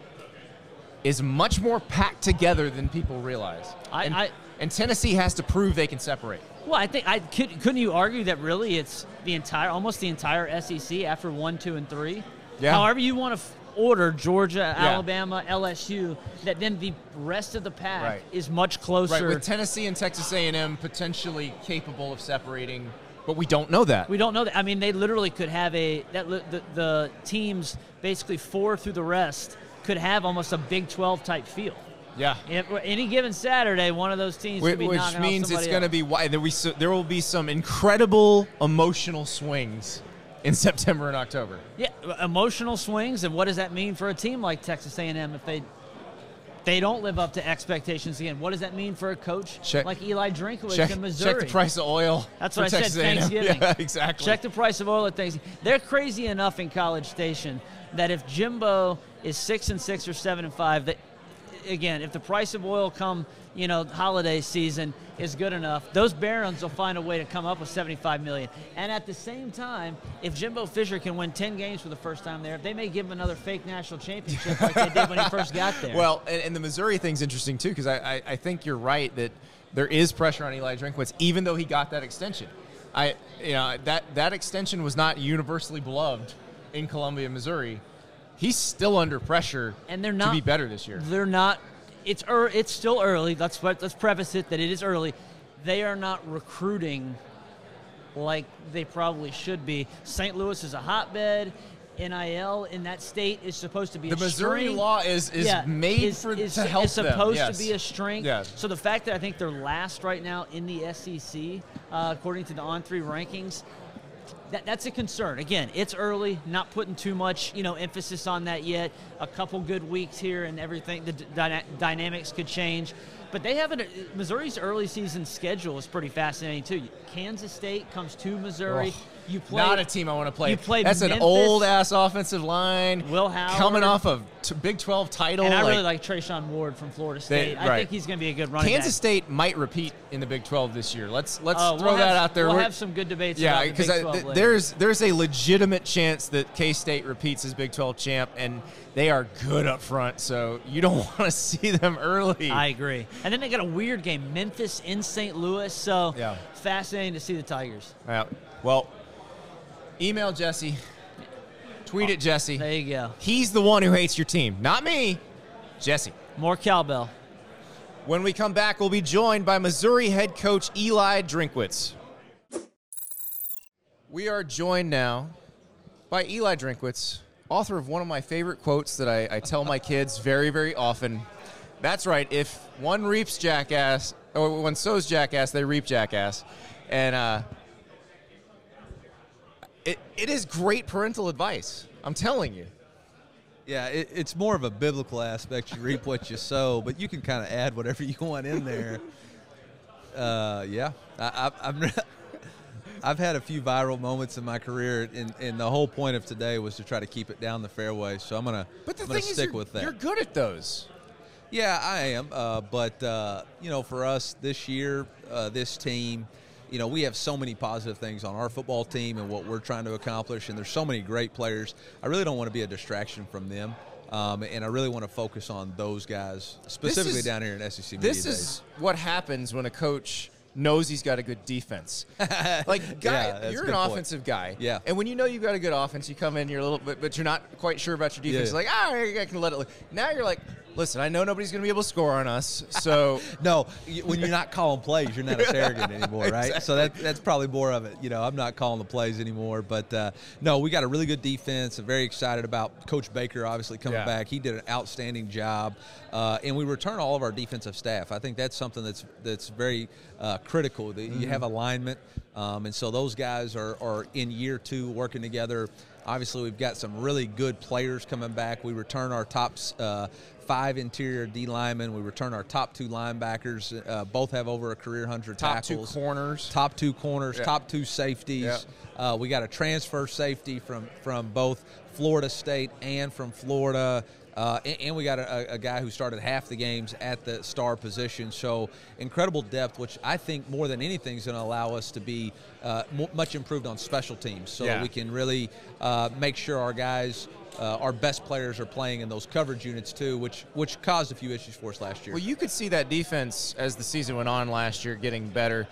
is much more packed together than people realize. I- and, I- and Tennessee has to prove they can separate. Well, I think I could, couldn't you argue that really it's the entire almost the entire SEC after one, two, and three. Yeah. However you want to f- order Georgia. Alabama, LSU, that then the rest of the pack Right. is much closer. Right, with Tennessee and Texas A&M potentially capable of separating, but we don't know that. We don't know that. I mean, they literally could have a that the, the teams basically four through the rest could have almost a Big 12 type feel. yeah. If, any given Saturday, one of those teams Whi- could be Which means it's going to be wide. There, we, there will be some incredible emotional swings in September and October. yeah emotional swings. And what does that mean for a team like Texas A&M if they they don't live up to expectations again? What does that mean for a coach Check- like Eli Drinkwitz Check, in Missouri? check the price of oil. That's what I Texas said. A&M. Thanksgiving. Yeah, exactly. Check the price of oil at Thanksgiving. They're crazy enough in College Station that if Jimbo is six and six or seven and five, that again, if the price of oil come you know holiday season is good enough, those Barons will find a way to come up with 75 million. And at the same time, if Jimbo Fisher can win 10 games for the first time there, they may give him another fake national championship like they did when he first got there. Well, and, and the Missouri thing's interesting too because I, I, I think you're right that there is pressure on Eli Drinkwitz, even though he got that extension. I you know that that extension was not universally beloved in Columbia, Missouri. He's still under pressure and they're not to be better this year. They're not. It's er, it's still early. Let's let's preface it that it is early. They are not recruiting like they probably should be. St. Louis is a hotbed. NIL in that state is supposed to be The Missouri strength. law is is Yeah, made is- for is, to help is supposed. Yes. to be a strength. Yes. So the fact that I think they're last right now in the SEC, uh, according to the on three rankings, that, that's a concern. Again, it's early, not putting too much, you know, emphasis on that yet. A couple good weeks here and everything, the dyna- dynamics could change. But they have an Missouri's early season schedule is pretty fascinating too. Kansas State comes to Missouri. Oh, you play Not a team I want to play. You That's an old ass offensive line. Will Howard. coming off of t- Big Twelve title. and I like, really like Treshaun Ward from Florida State. I right. think he's going to be a good running Kansas back. State might repeat in the Big Twelve this year. Let's let's Oh, throw we'll that have- out there. We'll We're- have some good debates. Yeah, about the because Big 12 th- there's there's a legitimate chance that K State repeats as Big 12 champ, and they are good up front. So you don't want to see them early. I agree. And then they got a weird game, Memphis in St. Louis. So Yeah. fascinating to see the Tigers. Yeah. Well, email Jesse, tweet at Jesse. There you go. He's the one who hates your team, not me. Jesse. More cowbell. When we come back, we'll be joined by Missouri head coach Eli Drinkwitz. We are joined now by Eli Drinkwitz, author of one of my favorite quotes that I, I tell my kids very, very often. That's right. If one reaps jackass, or one sows jackass, they reap jackass. And uh, it, it is great parental advice. I'm telling you. Yeah, it, it's more of a biblical aspect. You reap what you sow, but you can kind of add whatever you want in there. Uh, yeah, I, I, I'm. I've had a few viral moments in my career, and, and the whole point of today was to try to keep it down the fairway. So I'm gonna, But the I'm thing is, stick you're, with that. you're good at those. Yeah, I am. Uh, but uh, you know, for us this year, uh, this team, you know, we have so many positive things on our football team and what we're trying to accomplish, and there's so many great players. I really don't want to be a distraction from them. Um, and I really want to focus on those guys, specifically is- down here in SEC Media This Days. is what happens when a coach knows he's got a good defense. Like, guy, Yeah, you're an point. offensive guy. Yeah. And when you know you've got a good offense, you come in, you're a little bit, but you're not quite sure about your defense. Yeah. Like, ah, I can let it. Look. Now you're like, listen, I know nobody's going to be able to score on us, so No, when you're not calling plays, you're not a surrogate anymore, right? So that that's probably more of it. You know, I'm not calling the plays anymore, but uh, no, we got a really good defense. I'm very excited about Coach Baker obviously coming Yeah. back. He did an outstanding job, uh, and we return all of our defensive staff. I think that's something that's that's very uh, critical. That you have alignment, um, and so those guys are are in year two working together. Obviously, we've got some really good players coming back. We return our top uh, five interior D linemen. We return our top two linebackers. Uh, both have over a career hundred tackles. top two corners. Top two corners, Yeah. top two safeties. Yeah. Uh, we got a transfer safety from from both Florida State and from Florida. Uh, and, and we got a, a guy who started half the games at the star position. So incredible depth, which I think more than anything is going to allow us to be uh, much improved on special teams. So Yeah. we can really uh, make sure our guys, uh, our best players, are playing in those coverage units too, which which caused a few issues for us last year. Well, you could see that defense as the season went on last year getting better.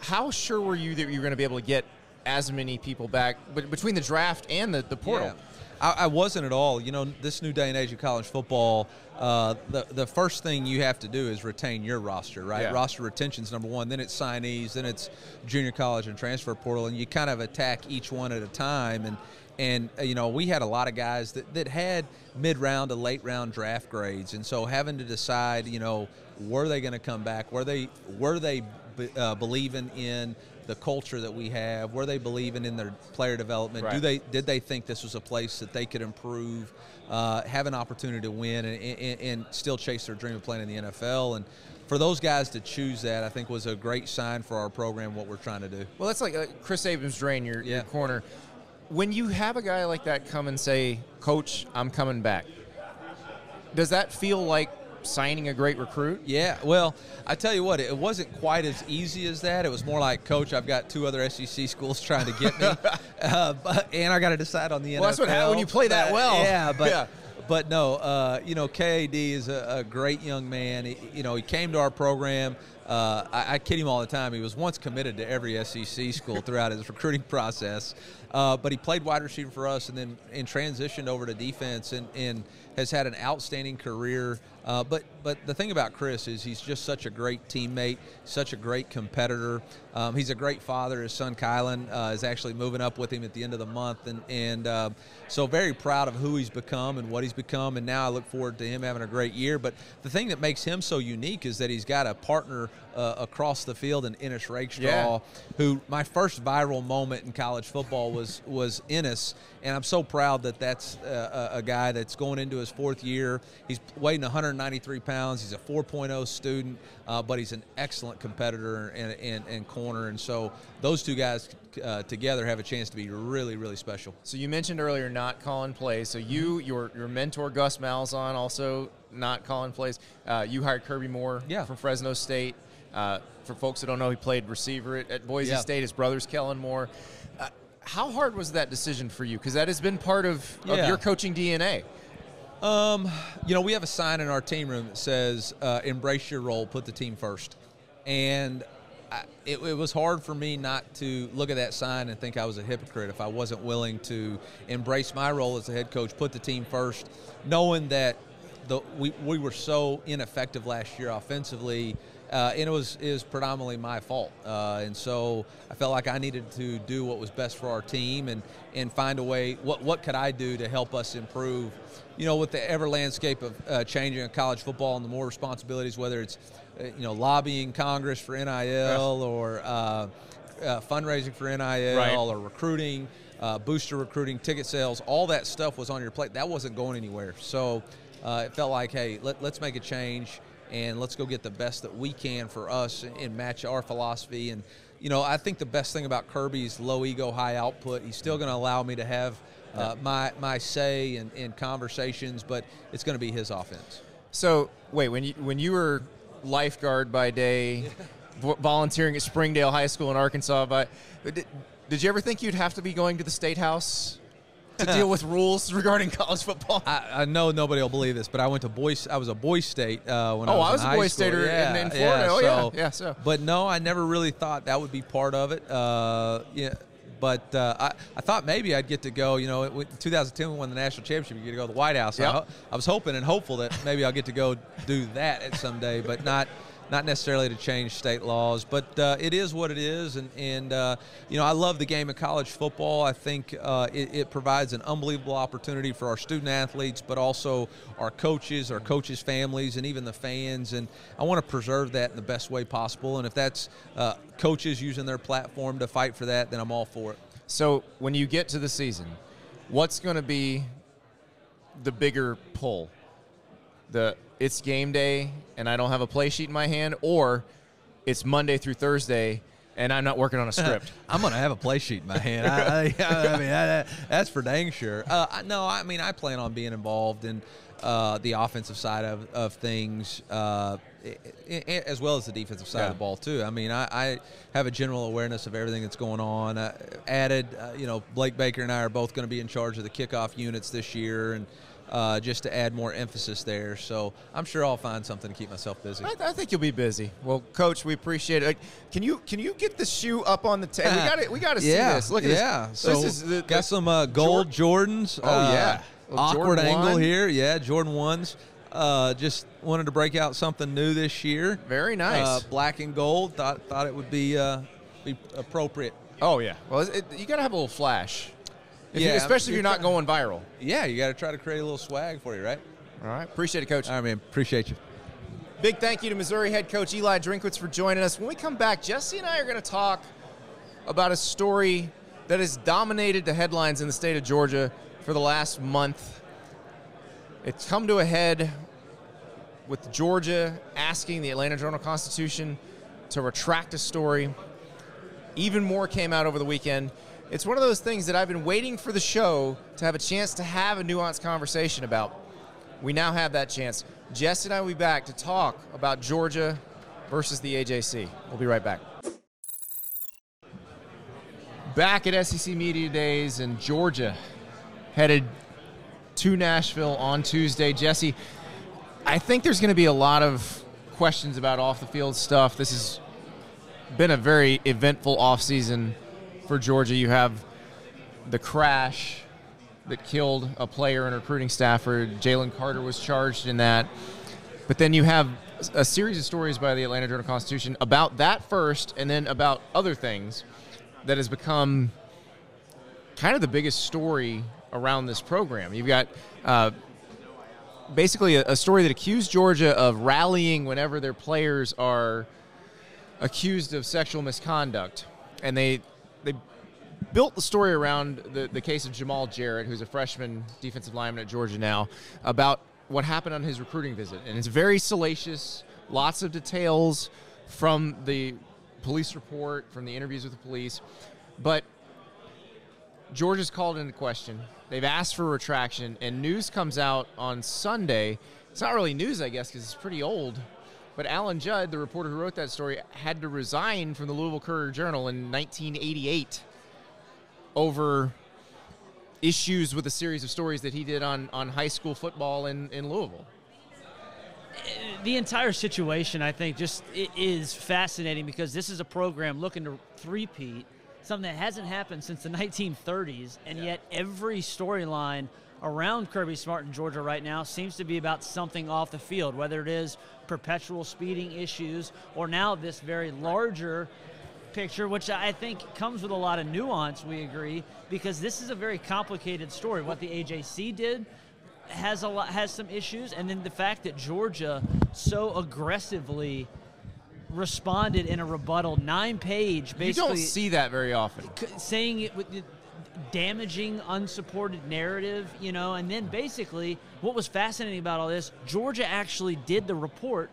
How sure were you that you were going to be able to get as many people back but between the draft and the, the portal? Yeah. I, I wasn't at all. You know, this new day and age of college football, uh, the the first thing you have to do is retain your roster, right? Yeah. Roster is number one. Then it's signees. Then it's junior college and transfer portal, and you kind of attack each one at a time. And and uh, you know, we had a lot of guys that that had mid round to late round draft grades, and so having to decide, you know, were they going to come back? Were they were they be- uh, believing in the culture that we have? Were they believing in their player development? Do they did they think this was a place that they could improve, uh, have an opportunity to win, and, and, and still chase their dream of playing in the NFL? And for those guys to choose that, I think was a great sign for our program. What we're trying to do. Well, that's like uh, Kris Abrams-Draine, your, your corner. When you have a guy like that come and say, Coach, I'm coming back, does that feel like signing a great recruit? Yeah, well, I tell you what, it wasn't quite as easy as that. It was more like, Coach, I've got two other SEC schools trying to get me, uh, but, and I got to decide on the end. Well, NFL. that's what happens when you play that well. Yeah, but Yeah. but no, uh, you know, KAD is a, a great young man. He, you know, he came to our program. Uh, I, I kid him all the time. He was once committed to every SEC school throughout his recruiting process, uh, but he played wide receiver for us, and then and transitioned over to defense, and, and has had an outstanding career. Uh, but but the thing about Kris is he's just such a great teammate, such a great competitor. Um, he's a great father. His son Kylan uh, is actually moving up with him at the end of the month, and and uh, so very proud of who he's become and what he's become. And now I look forward to him having a great year. But the thing that makes him so unique is that he's got a partner uh, across the field in Ennis Rakestraw, Yeah. who my first viral moment in college football was was Ennis, and I'm so proud that that's uh, a, a guy that's going into his fourth year. He's weighing 193 pounds. He's a 4.0 student, uh, but he's an excellent competitor and, and, and corner. And so those two guys uh, together have a chance to be really, really special. So you mentioned earlier not calling plays. So you, Mm-hmm. your your mentor Gus Malzahn, also not calling plays. Uh, you hired Kirby Moore Yeah. from Fresno State. Uh, for folks that don't know, he played receiver at, at Boise Yeah. State. His brother's Kellen Moore. Uh, how hard was that decision for you? Because that has been part of, of Yeah. your coaching DNA. Um, you know, we have a sign in our team room that says uh, "Embrace your role, put the team first. and I, it, it was hard for me not to look at that sign and think I was a hypocrite if I wasn't willing to embrace my role as a head coach, put the team first, knowing that the we, we were so ineffective last year offensively. Uh, and it was is predominantly my fault, uh, and so I felt like I needed to do what was best for our team and and find a way. What what could I do to help us improve? You know, with the ever landscape of uh, changing of college football and the more responsibilities, whether it's uh, you know lobbying Congress for NIL or uh, uh, fundraising for NIL Right. or recruiting, uh, booster recruiting, ticket sales, all that stuff was on your plate. That wasn't going anywhere. So uh, it felt like, hey, let, let's make a change and let's go get the best that we can for us and, and match our philosophy. And you know, I think the best thing about Kirby's low ego, high output. He's still going to allow me to have uh, my my say in, in conversations, but it's going to be his offense. So wait, when you when you were lifeguard by day, volunteering at Springdale High School in Arkansas, by did, did you ever think you'd have to be going to the state house to deal with rules regarding college football? I, I know nobody will believe this, but I went to Boise. I was a Boise State uh, when I Oh, was I was in a Boise. Stater in- yeah, in Florida. Oh, yeah. Yeah, so. But no, I never really thought that would be part of it. Uh, yeah, but uh, I, I thought maybe I'd get to go. You know, in 2010 we won the national championship. You get to go to the White House. I Yep. ho- I, was hoping and hopeful that maybe I'll get to go do that at someday, but not. Not necessarily to change state laws, but uh, it is what it is, and and uh, you know I love the game of college football. I think uh, it, it provides an unbelievable opportunity for our student athletes, but also our coaches, our coaches' families, and even the fans. And I want to preserve that in the best way possible. And if that's uh, coaches using their platform to fight for that, then I'm all for it. So when you get to the season, what's going to be the bigger pull? The it's game day and I don't have a play sheet in my hand, or it's Monday through Thursday and I'm not working on a script. I'm going to have a play sheet in my hand. I, I, I mean, I, that's for dang sure. Uh, no, I mean, I plan on being involved in uh, the offensive side of, of things, uh, i- i- as well as the defensive side Yeah. of the ball too. I mean, I, I have a general awareness of everything that's going on. Uh, added, uh, you know, Blake Baker and I are both going to be in charge of the kickoff units this year, and uh, just to add more emphasis there. So I'm sure I'll find something to keep myself busy. I, I think you'll be busy. Well, Coach, we appreciate it. Like, Can you can you get the shoe up on the table? We got it. we got to see yeah, this. Look at yeah. this. So this is the, got some uh, gold Jordans. Oh, uh, yeah. Well, awkward Jordan angle one. here. Yeah, Jordan ones. Uh, just wanted to break out something new this year. Very nice. Uh, black and gold. Thought thought it would be uh, be appropriate. Oh yeah. Well, it, you got to have a little flash. If you- especially if you're not going viral. Yeah, you got to try to create a little swag for you, right? All right. Appreciate it, Coach. All right, man. Appreciate you. Big thank you to Missouri head coach Eli Drinkwitz for joining us. When we come back, Jesse and I are going to talk about a story that has dominated the headlines in the state of Georgia for the last month. It's come to a head with Georgia asking the Atlanta Journal Constitution to retract a story. Even more came out over the weekend. It's one of those things that I've been waiting for the show to have a chance to have a nuanced conversation about. We now have that chance. Jess and I will be back to talk about Georgia versus the AJC. We'll be right back. Back at SEC Media Days in Georgia, headed to Nashville on Tuesday. Jesse, I think there's going to be a lot of questions about off the field stuff. This has been a very eventful offseason for Georgia. You have the crash that killed a player and recruiting staffer. Jalen Carter was charged in that. But then you have a series of stories by the Atlanta Journal Constitution about that first, and then about other things that has become kind of the biggest story around this program. You've got uh, basically a, a story that accused Georgia of rallying whenever their players are accused of sexual misconduct, and they they built the story around the, the case of Jamaal Jarrett, who's a freshman defensive lineman at Georgia now, about what happened on his recruiting visit. And it's very salacious, lots of details from the police report, from the interviews with the police. But Georgia's called into question. They've asked for a retraction, and news comes out on Sunday. It's not really news, I guess, because it's pretty old. But Alan Judd, the reporter who wrote that story, had to resign from the Louisville Courier Journal in 1988 over issues with a series of stories that he did on, on high school football in, in Louisville. the entire situation, I think, just is fascinating because this is a program looking to three-peat, something that hasn't happened since the 1930s, and yet every storyline around Kirby Smart in Georgia right now seems to be about something off the field, whether it is perpetual speeding issues or now this very larger picture, which I think comes with a lot of nuance, we agree, because this is a very complicated story. What the AJC did has a lot has some issues, and then the fact that Georgia so aggressively responded in a rebuttal, nine page, basically You don't see that very often. saying it damaging unsupported narrative, you know, and then basically what was fascinating about all this, Georgia actually did the report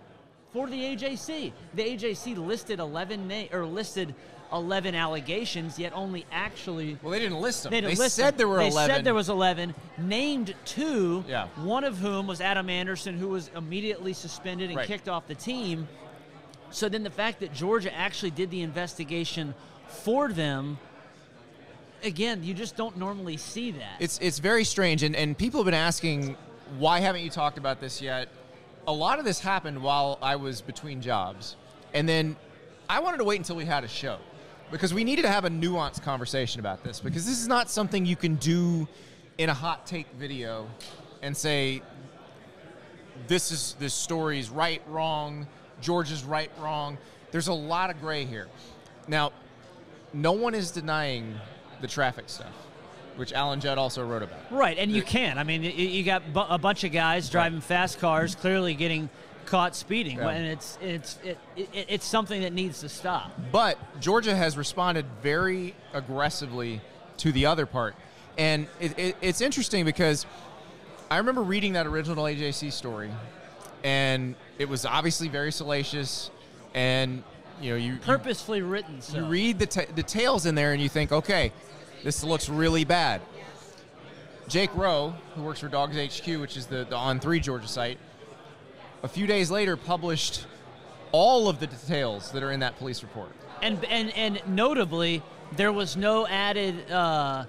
for the AJC. The AJC listed 11 na- or listed 11 allegations, yet only actually Well, they didn't list them. they, They, didn't list said them. there were they 11. said there was 11, named two, Yeah. one of whom was Adam Anderson, who was immediately suspended and Right. kicked off the team. So then the fact that Georgia actually did the investigation for them, again, you just don't normally see that. It's it's very strange, and, and people have been asking, why haven't you talked about this yet? A lot of this happened while I was between jobs, and then I wanted to wait until we had a show because we needed to have a nuanced conversation about this because this is not something you can do in a hot take video and say this is this story's right, wrong, Georgia's right, wrong. There's a lot of gray here. Now, no one is denying the traffic stuff, which Alan Judd also wrote about. right, and you can. I mean, you, got bu- a bunch of guys driving fast cars, clearly getting caught speeding, Yeah. and it's it's it, it, it's something that needs to stop. But Georgia has responded very aggressively to the other part. And it, it, it's interesting because I remember reading that original AJC story, and it was obviously very salacious. And, you know, you, you, Purposefully written. So. you read the t- details in there and you think, okay, this looks really bad. Jake Rowe, who works for Dawgs HQ, which is the, the On 3 Georgia site, a few days later published all of the details that are in that police report. and and and notably, there was no added uh,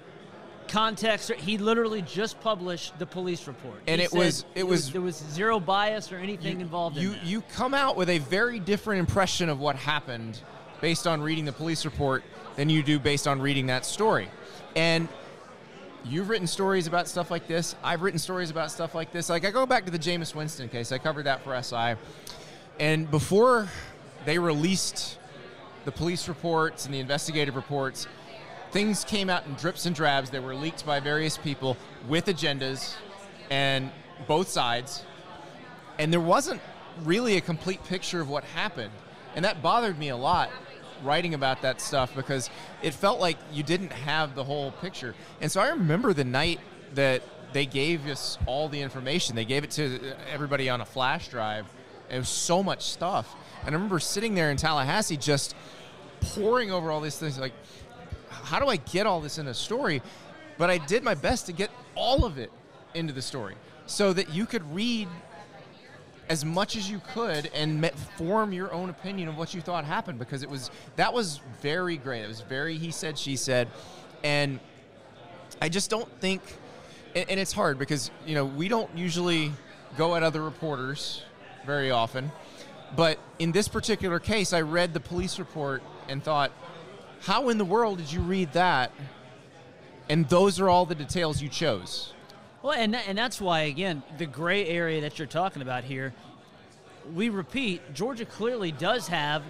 context. He literally just published the police report, And it said was- it was- there was zero bias or anything involved you, in that. You come out with a very different impression of what happened based on reading the police report than you do based on reading that story. And you've written stories about stuff like this. I've written stories about stuff like this. Like I go back to the Jameis Winston case. I covered that for SI. And before they released the police reports and the investigative reports, things came out in drips and drabs. That were leaked by various people with agendas and both sides. And there wasn't really a complete picture of what happened. And that bothered me a lot writing about that stuff because it felt like you didn't have the whole picture. And so i remember the night that they gave us all the information. They gave it to everybody on a flash drive. It was so much stuff. And i remember sitting there in tallahassee just pouring over all these things like how do i get all this in a story? But i did my best to get all of it into the story so that you could read as much as you could and me- form your own opinion of what you thought happened because it was that was very great. It was very he said she said, and I just don't think, and, and it's hard because you know we don't usually go at other reporters very often, but in this particular case, I read the police report and thought, how in the world did you read that? And those are all the details you chose. Well, and and that's why again the gray area that you're talking about here. We repeat, Georgia clearly does have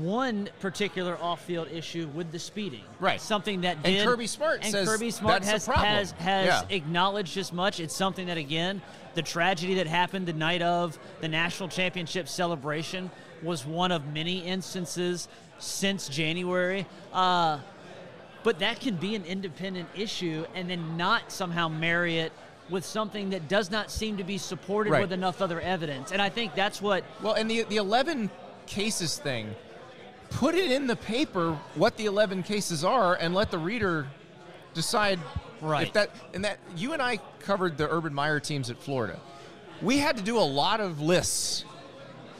one particular off-field issue with the speeding. Right. Something that And Kirby Smart and says Kirby Smart has has has Yeah. acknowledged as much. It's something that again, the tragedy that happened the night of the national championship celebration was one of many instances since January. Uh, but that can be an independent issue and then not somehow marry it with something that does not seem to be supported Right. with enough other evidence. And I think that's what Well, and the the eleven cases thing, put it in the paper what the eleven cases are, and let the reader decide. Right. If that and that you and I covered the Urban Meyer teams at Florida. We had to do a lot of lists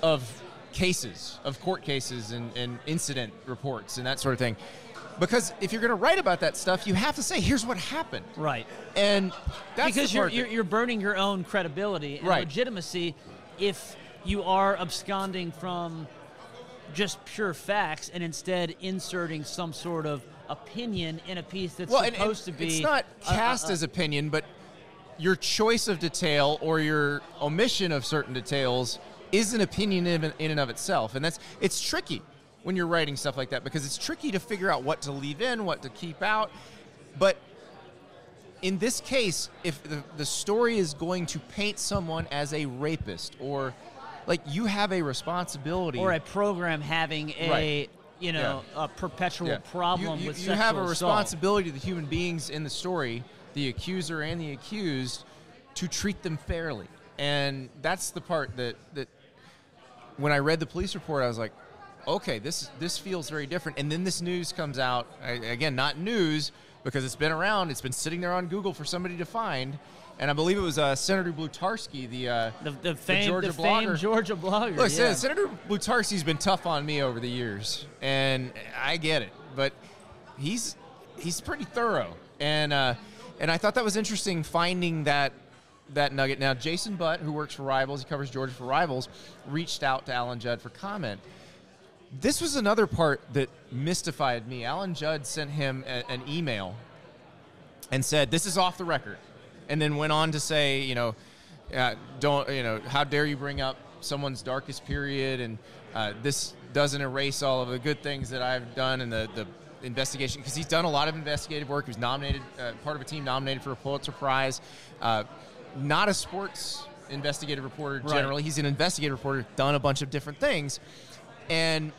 of cases, of court cases and, and incident reports and that sort of thing. Because if you're going to write about that stuff, you have to say, here's what happened. right. And that's because you're, you're you're burning your own credibility and Right. legitimacy if you are absconding from just pure facts and instead inserting some sort of opinion in a piece that's well, supposed and to be It's not a- cast a- as opinion, but your choice of detail or your omission of certain details is an opinion in, in and of itself, and that's it's tricky when you're writing stuff like that because it's tricky to figure out what to leave in, what to keep out, but. In this case, if the, the story is going to paint someone as a rapist or like you have a responsibility or a program having a Right. you know a perpetual Yeah. problem you, you, with you have a assault. responsibility to the human beings in the story, the accuser and the accused, to treat them fairly. And that's the part that that when I read the police report, I was like, okay, this this feels very different. And then this news comes out I- again, not news because it's been around. It's been sitting there on Google for somebody to find. And I believe it was uh, Senator Blutarski, the uh, The, the famed, Georgia the blogger. Georgia blogger. Look, yeah. Senator Blutarski's been tough on me over the years, and I get it. But he's he's pretty thorough, and uh, and I thought that was interesting finding that that nugget. Now, Jason Butt, who works for Rivals, he covers Georgia for Rivals, reached out to Alan Judd for comment. This was another part that mystified me. Alan Judd sent him a, an email and said, "This is off the record," and then went on to say, you know, uh, don't you know, how dare you bring up someone's darkest period, and uh, this doesn't erase all of the good things that I've done and the the investigation because he's done a lot of investigative work. He was nominated, uh, part of a team nominated for a Pulitzer Prize. Uh, not a sports investigative reporter Right. generally. He's an investigative reporter, done a bunch of different things, and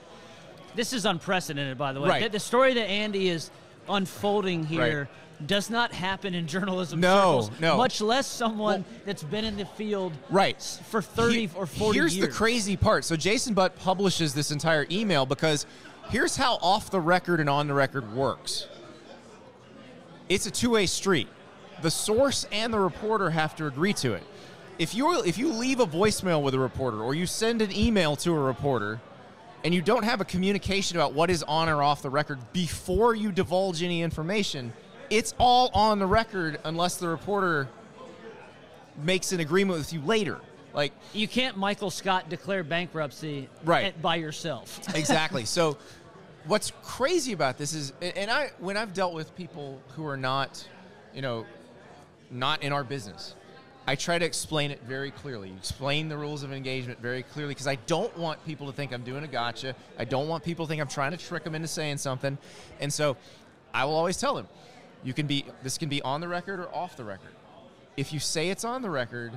This is unprecedented, by the way. Right. The, the story that Andy is unfolding here does not happen in journalism No, circles, no. much less someone that's been in the field right for 30 He- or 40 here's years. the crazy part so jason butt publishes this entire email because here's how off the record and on the record works it's a two-way street the source and the reporter have to agree to it if you if you leave a voicemail with a reporter or you send an email to a reporter and you don't have a communication about what is on or off the record before you divulge any information it's all on the record unless the reporter makes an agreement with you later like You can't Michael Scott declare bankruptcy Right. at- by yourself. exactly. So, what's crazy about this is, and I when I've dealt with people who are not, you know, not in our business, I try to explain it very clearly. Explain the rules of engagement very clearly because I don't want people to think I'm doing a gotcha. I don't want people to think I'm trying to trick them into saying something, and so I will always tell them, you can be this can be on the record or off the record. If you say it's on the record,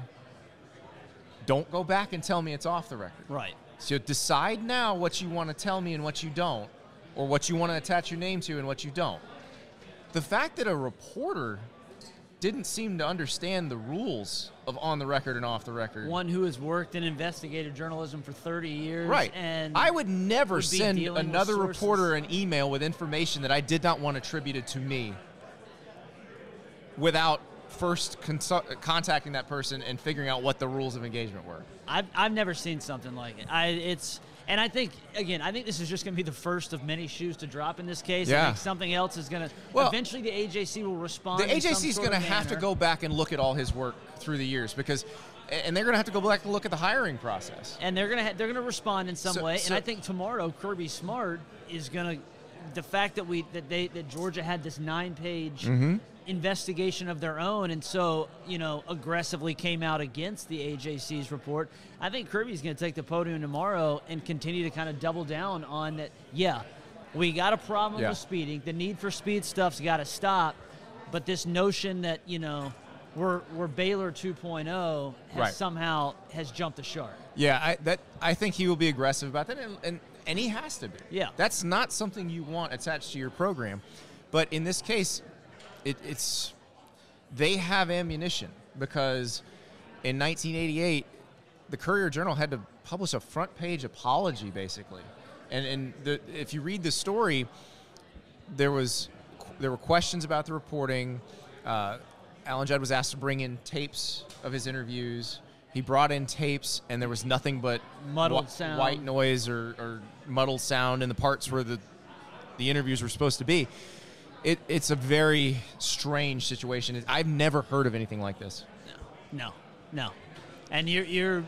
don't go back and tell me it's off the record. right. So decide now what you want to tell me and what you don't, or what you want to attach your name to and what you don't. The fact that a reporter didn't seem to understand the rules of on the record and off the record. One who has worked in investigative journalism for 30 years. Right. And I would never would send another reporter an email with information that I did not want attributed to me without first consu- contacting that person and figuring out what the rules of engagement were. I've, I've never seen something like it. I it's and I think again I think this is just going to be the first of many shoes to drop in this case. I Yeah. think something else is going to Well, eventually the AJC will respond. The AJC is going to have to go back and look at all his work through the years because, and they're going to have to go back and look at the hiring process. and they're gonna ha- they're gonna respond in some So- way. so- and I think tomorrow Kirby Smart is gonna the fact that we that they that Georgia had this nine page Mm-hmm. Investigation of their own, and so you know aggressively came out against the AJC's report. I think Kirby's gonna take the podium tomorrow and continue to kind of double down on that. Yeah, we got a problem Yeah. with speeding. The need for speed stuff's got to stop. But this notion that you know. We're, we're Baylor 2.0 has Right. somehow has jumped the shark. Yeah, I, that I think he will be aggressive about that, and, and and he has to be. Yeah. that's not something you want attached to your program, but in this case, it, it's they have ammunition because in 1988, the Courier Journal had to publish a front page apology, basically, and and the, if you read the story, there was there were questions about the reporting. Uh, Alan Judd was asked to bring in tapes of his interviews. He brought in tapes, and there was nothing but Muddled whi- sound. white noise or, or muddled sound in the parts where the the interviews were supposed to be. It, it's a very strange situation. I've never heard of anything like this. No, no. No. And you're you're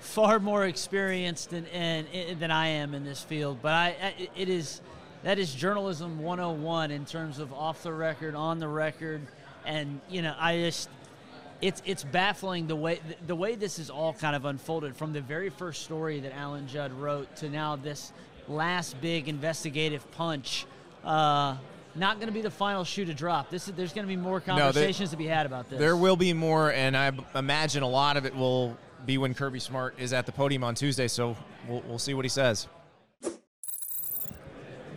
far more experienced than and, than I am in this field. But I, I it is that is journalism 101 in terms of off the record, on the record, and you know I just it's it's baffling the way the way this is all kind of unfolded from the very first story that Alan Judd wrote to now this last big investigative punch. Uh, not going to be the final shoe to drop. This is, there's going to be more conversations to be had about this. There will be more, and I b- imagine a lot of it will be when Kirby Smart is at the podium on Tuesday, so we'll, we'll see what he says.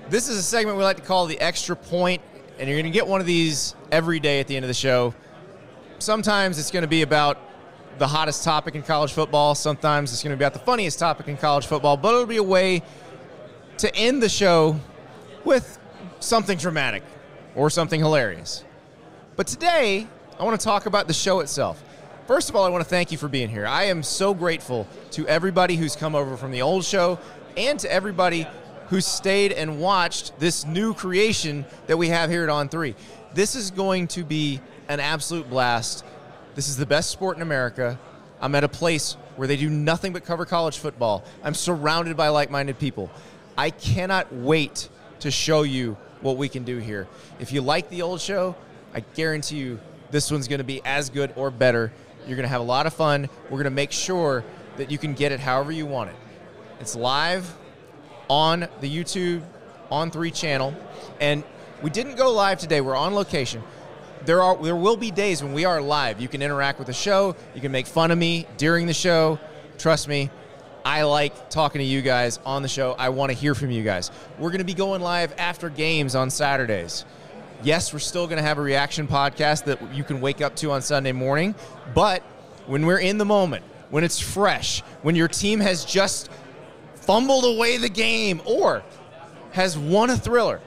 This is a segment we like to call the extra point, and you're going to get one of these every day at the end of the show. Sometimes it's going to be about the hottest topic in college football. Sometimes it's going to be about the funniest topic in college football, but it'll be a way to end the show with something dramatic or something hilarious. But today, I want to talk about the show itself. First of all, I want to thank you for being here. I am so grateful to everybody who's come over from the old show and to everybody who stayed and watched this new creation that we have here at On 3. This is going to be an absolute blast. This is the best sport in America. I'm at a place where they do nothing but cover college football. I'm surrounded by like minded people. I cannot wait to show you what we can do here. If you like the old show, I guarantee you this one's going to be as good or better. You're going to have a lot of fun. We're going to make sure that you can get it however you want it. It's live on the YouTube on 3 channel and we didn't go live today. We're on location. There are there will be days when we are live. You can interact with the show, you can make fun of me during the show. Trust me, I like talking to you guys on the show. I want to hear from you guys. We're going to be going live after games on Saturdays. Yes, we're still going to have a reaction podcast that you can wake up to on Sunday morning, but when we're in the moment, when it's fresh, when your team has just fumbled away the game or has won a thriller,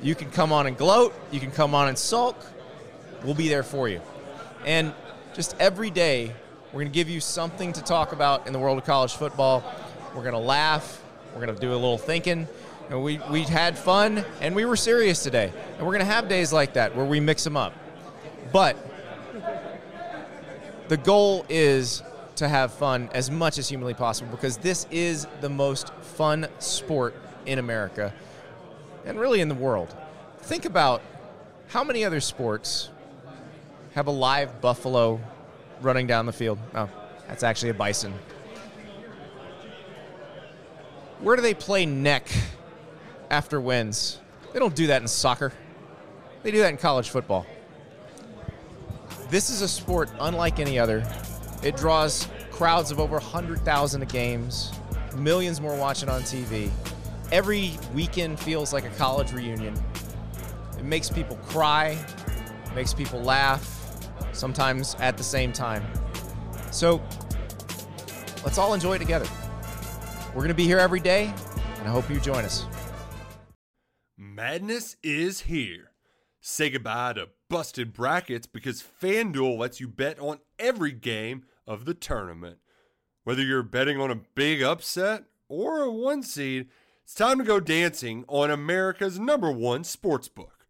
you can come on and gloat, you can come on and sulk. We'll be there for you. And just every day, we're going to give you something to talk about in the world of college football. We're going to laugh. We're going to do a little thinking. And we, we had fun and we were serious today. And we're going to have days like that where we mix them up. But the goal is to have fun as much as humanly possible because this is the most fun sport in America and really in the world. Think about how many other sports have a live buffalo running down the field. Oh, that's actually a bison. Where do they play neck after wins? They don't do that in soccer. They do that in college football. This is a sport unlike any other. It draws crowds of over 100,000 games, millions more watching on TV. Every weekend feels like a college reunion. It makes people cry, makes people laugh, sometimes at the same time. So let's all enjoy it together. We're going to be here every day, and I hope you join us. Madness is here. Say goodbye to busted brackets because FanDuel lets you bet on every game of the tournament. Whether you're betting on a big upset or a one seed, it's time to go dancing on America's number one sportsbook.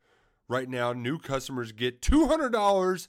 Right now, new customers get $200